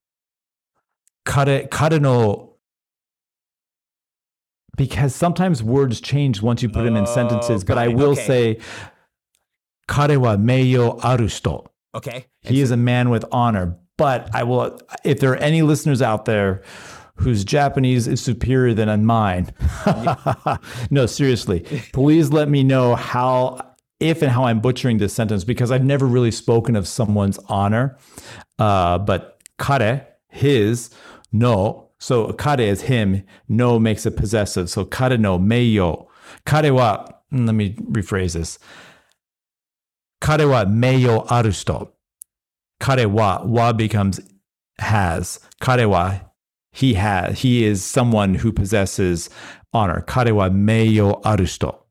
cardinal. Because sometimes words change once you put them in Oh, sentences. But I will Okay. say, kare wa meiyo aru hito. okay. He is a man with honor. But I will, if there are any listeners out there whose Japanese is superior than mine, no, seriously, please let me know how, if and how I'm butchering this sentence because I've never really spoken of someone's honor. Uh, but kare, his, no. So kare is him, no makes it possessive. So kare no meiyo. Kare wa, let me rephrase this. Kare wa meiyo aru hito. Kare wa, wa becomes has. Kare wa, he has. He is someone who possesses honor. Kare wa meiyo.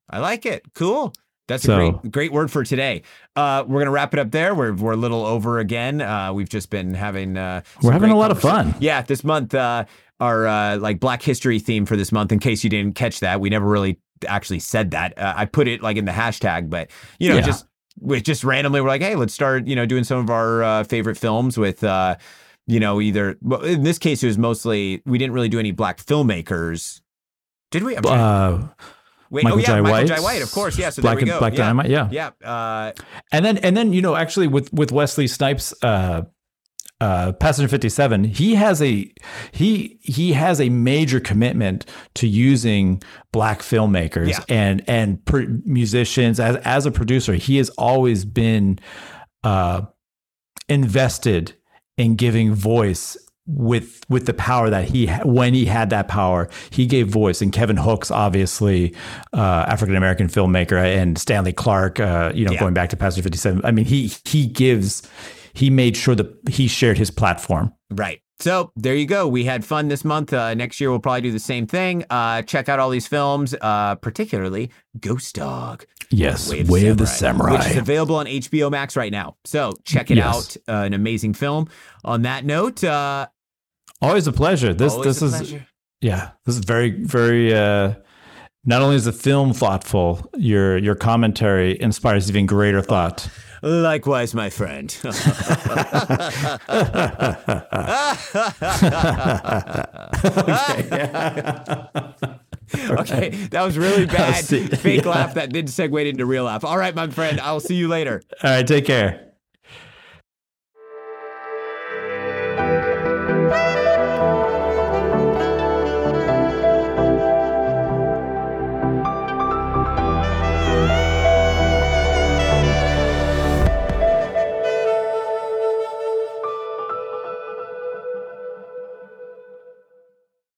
I like it. Cool. That's So- a great, great word for today. Uh, we're gonna wrap it up there. We're we're a little over again. Uh, we've just been having uh, We're having a lot of fun. Yeah, this month, uh, our uh, like Black History theme for this month. In case you didn't catch that, we never really actually said that. Uh, I put it like in the hashtag, but you know, Yeah. just we just randomly we're like, hey, let's start, you know, doing some of our uh, favorite films with. Uh, you know, either well, in this case, it was mostly we didn't really do any black filmmakers, did we? Uh, Wait, Michael oh yeah, Jai Michael White. Jai White, of course. Yeah, so Black there we go. Black yeah. Dynamite, yeah. yeah. Uh, and then and then you know actually with with Wesley Snipes uh Passenger 57 he has a he he has a major commitment to using black filmmakers Yeah. and and pr- musicians as as a producer he has always been uh invested in giving voice with with the power that he when he had that power he gave voice and Kevin Hooks obviously uh, African American filmmaker and Stanley Clarke uh, you know Yeah. going back to Passenger 57 I mean he he gives he made sure that he shared his platform right. So there you go. We had fun this month. Uh, next year we'll probably do the same thing. Uh, check out all these films, uh, particularly Ghost Dog, yes Way Way, of of the the Samurai, which is available on HBO Max right now. So check it Yes. out. Uh, an amazing film. On that note, uh, always a pleasure this this is pleasure. yeah this is very very uh not only is the film thoughtful your your commentary inspires even greater thought Likewise, my friend. okay, that was really bad. see. Fake Yeah. laugh that did segue into real laugh. All right, my friend. I'll see you later. all right take care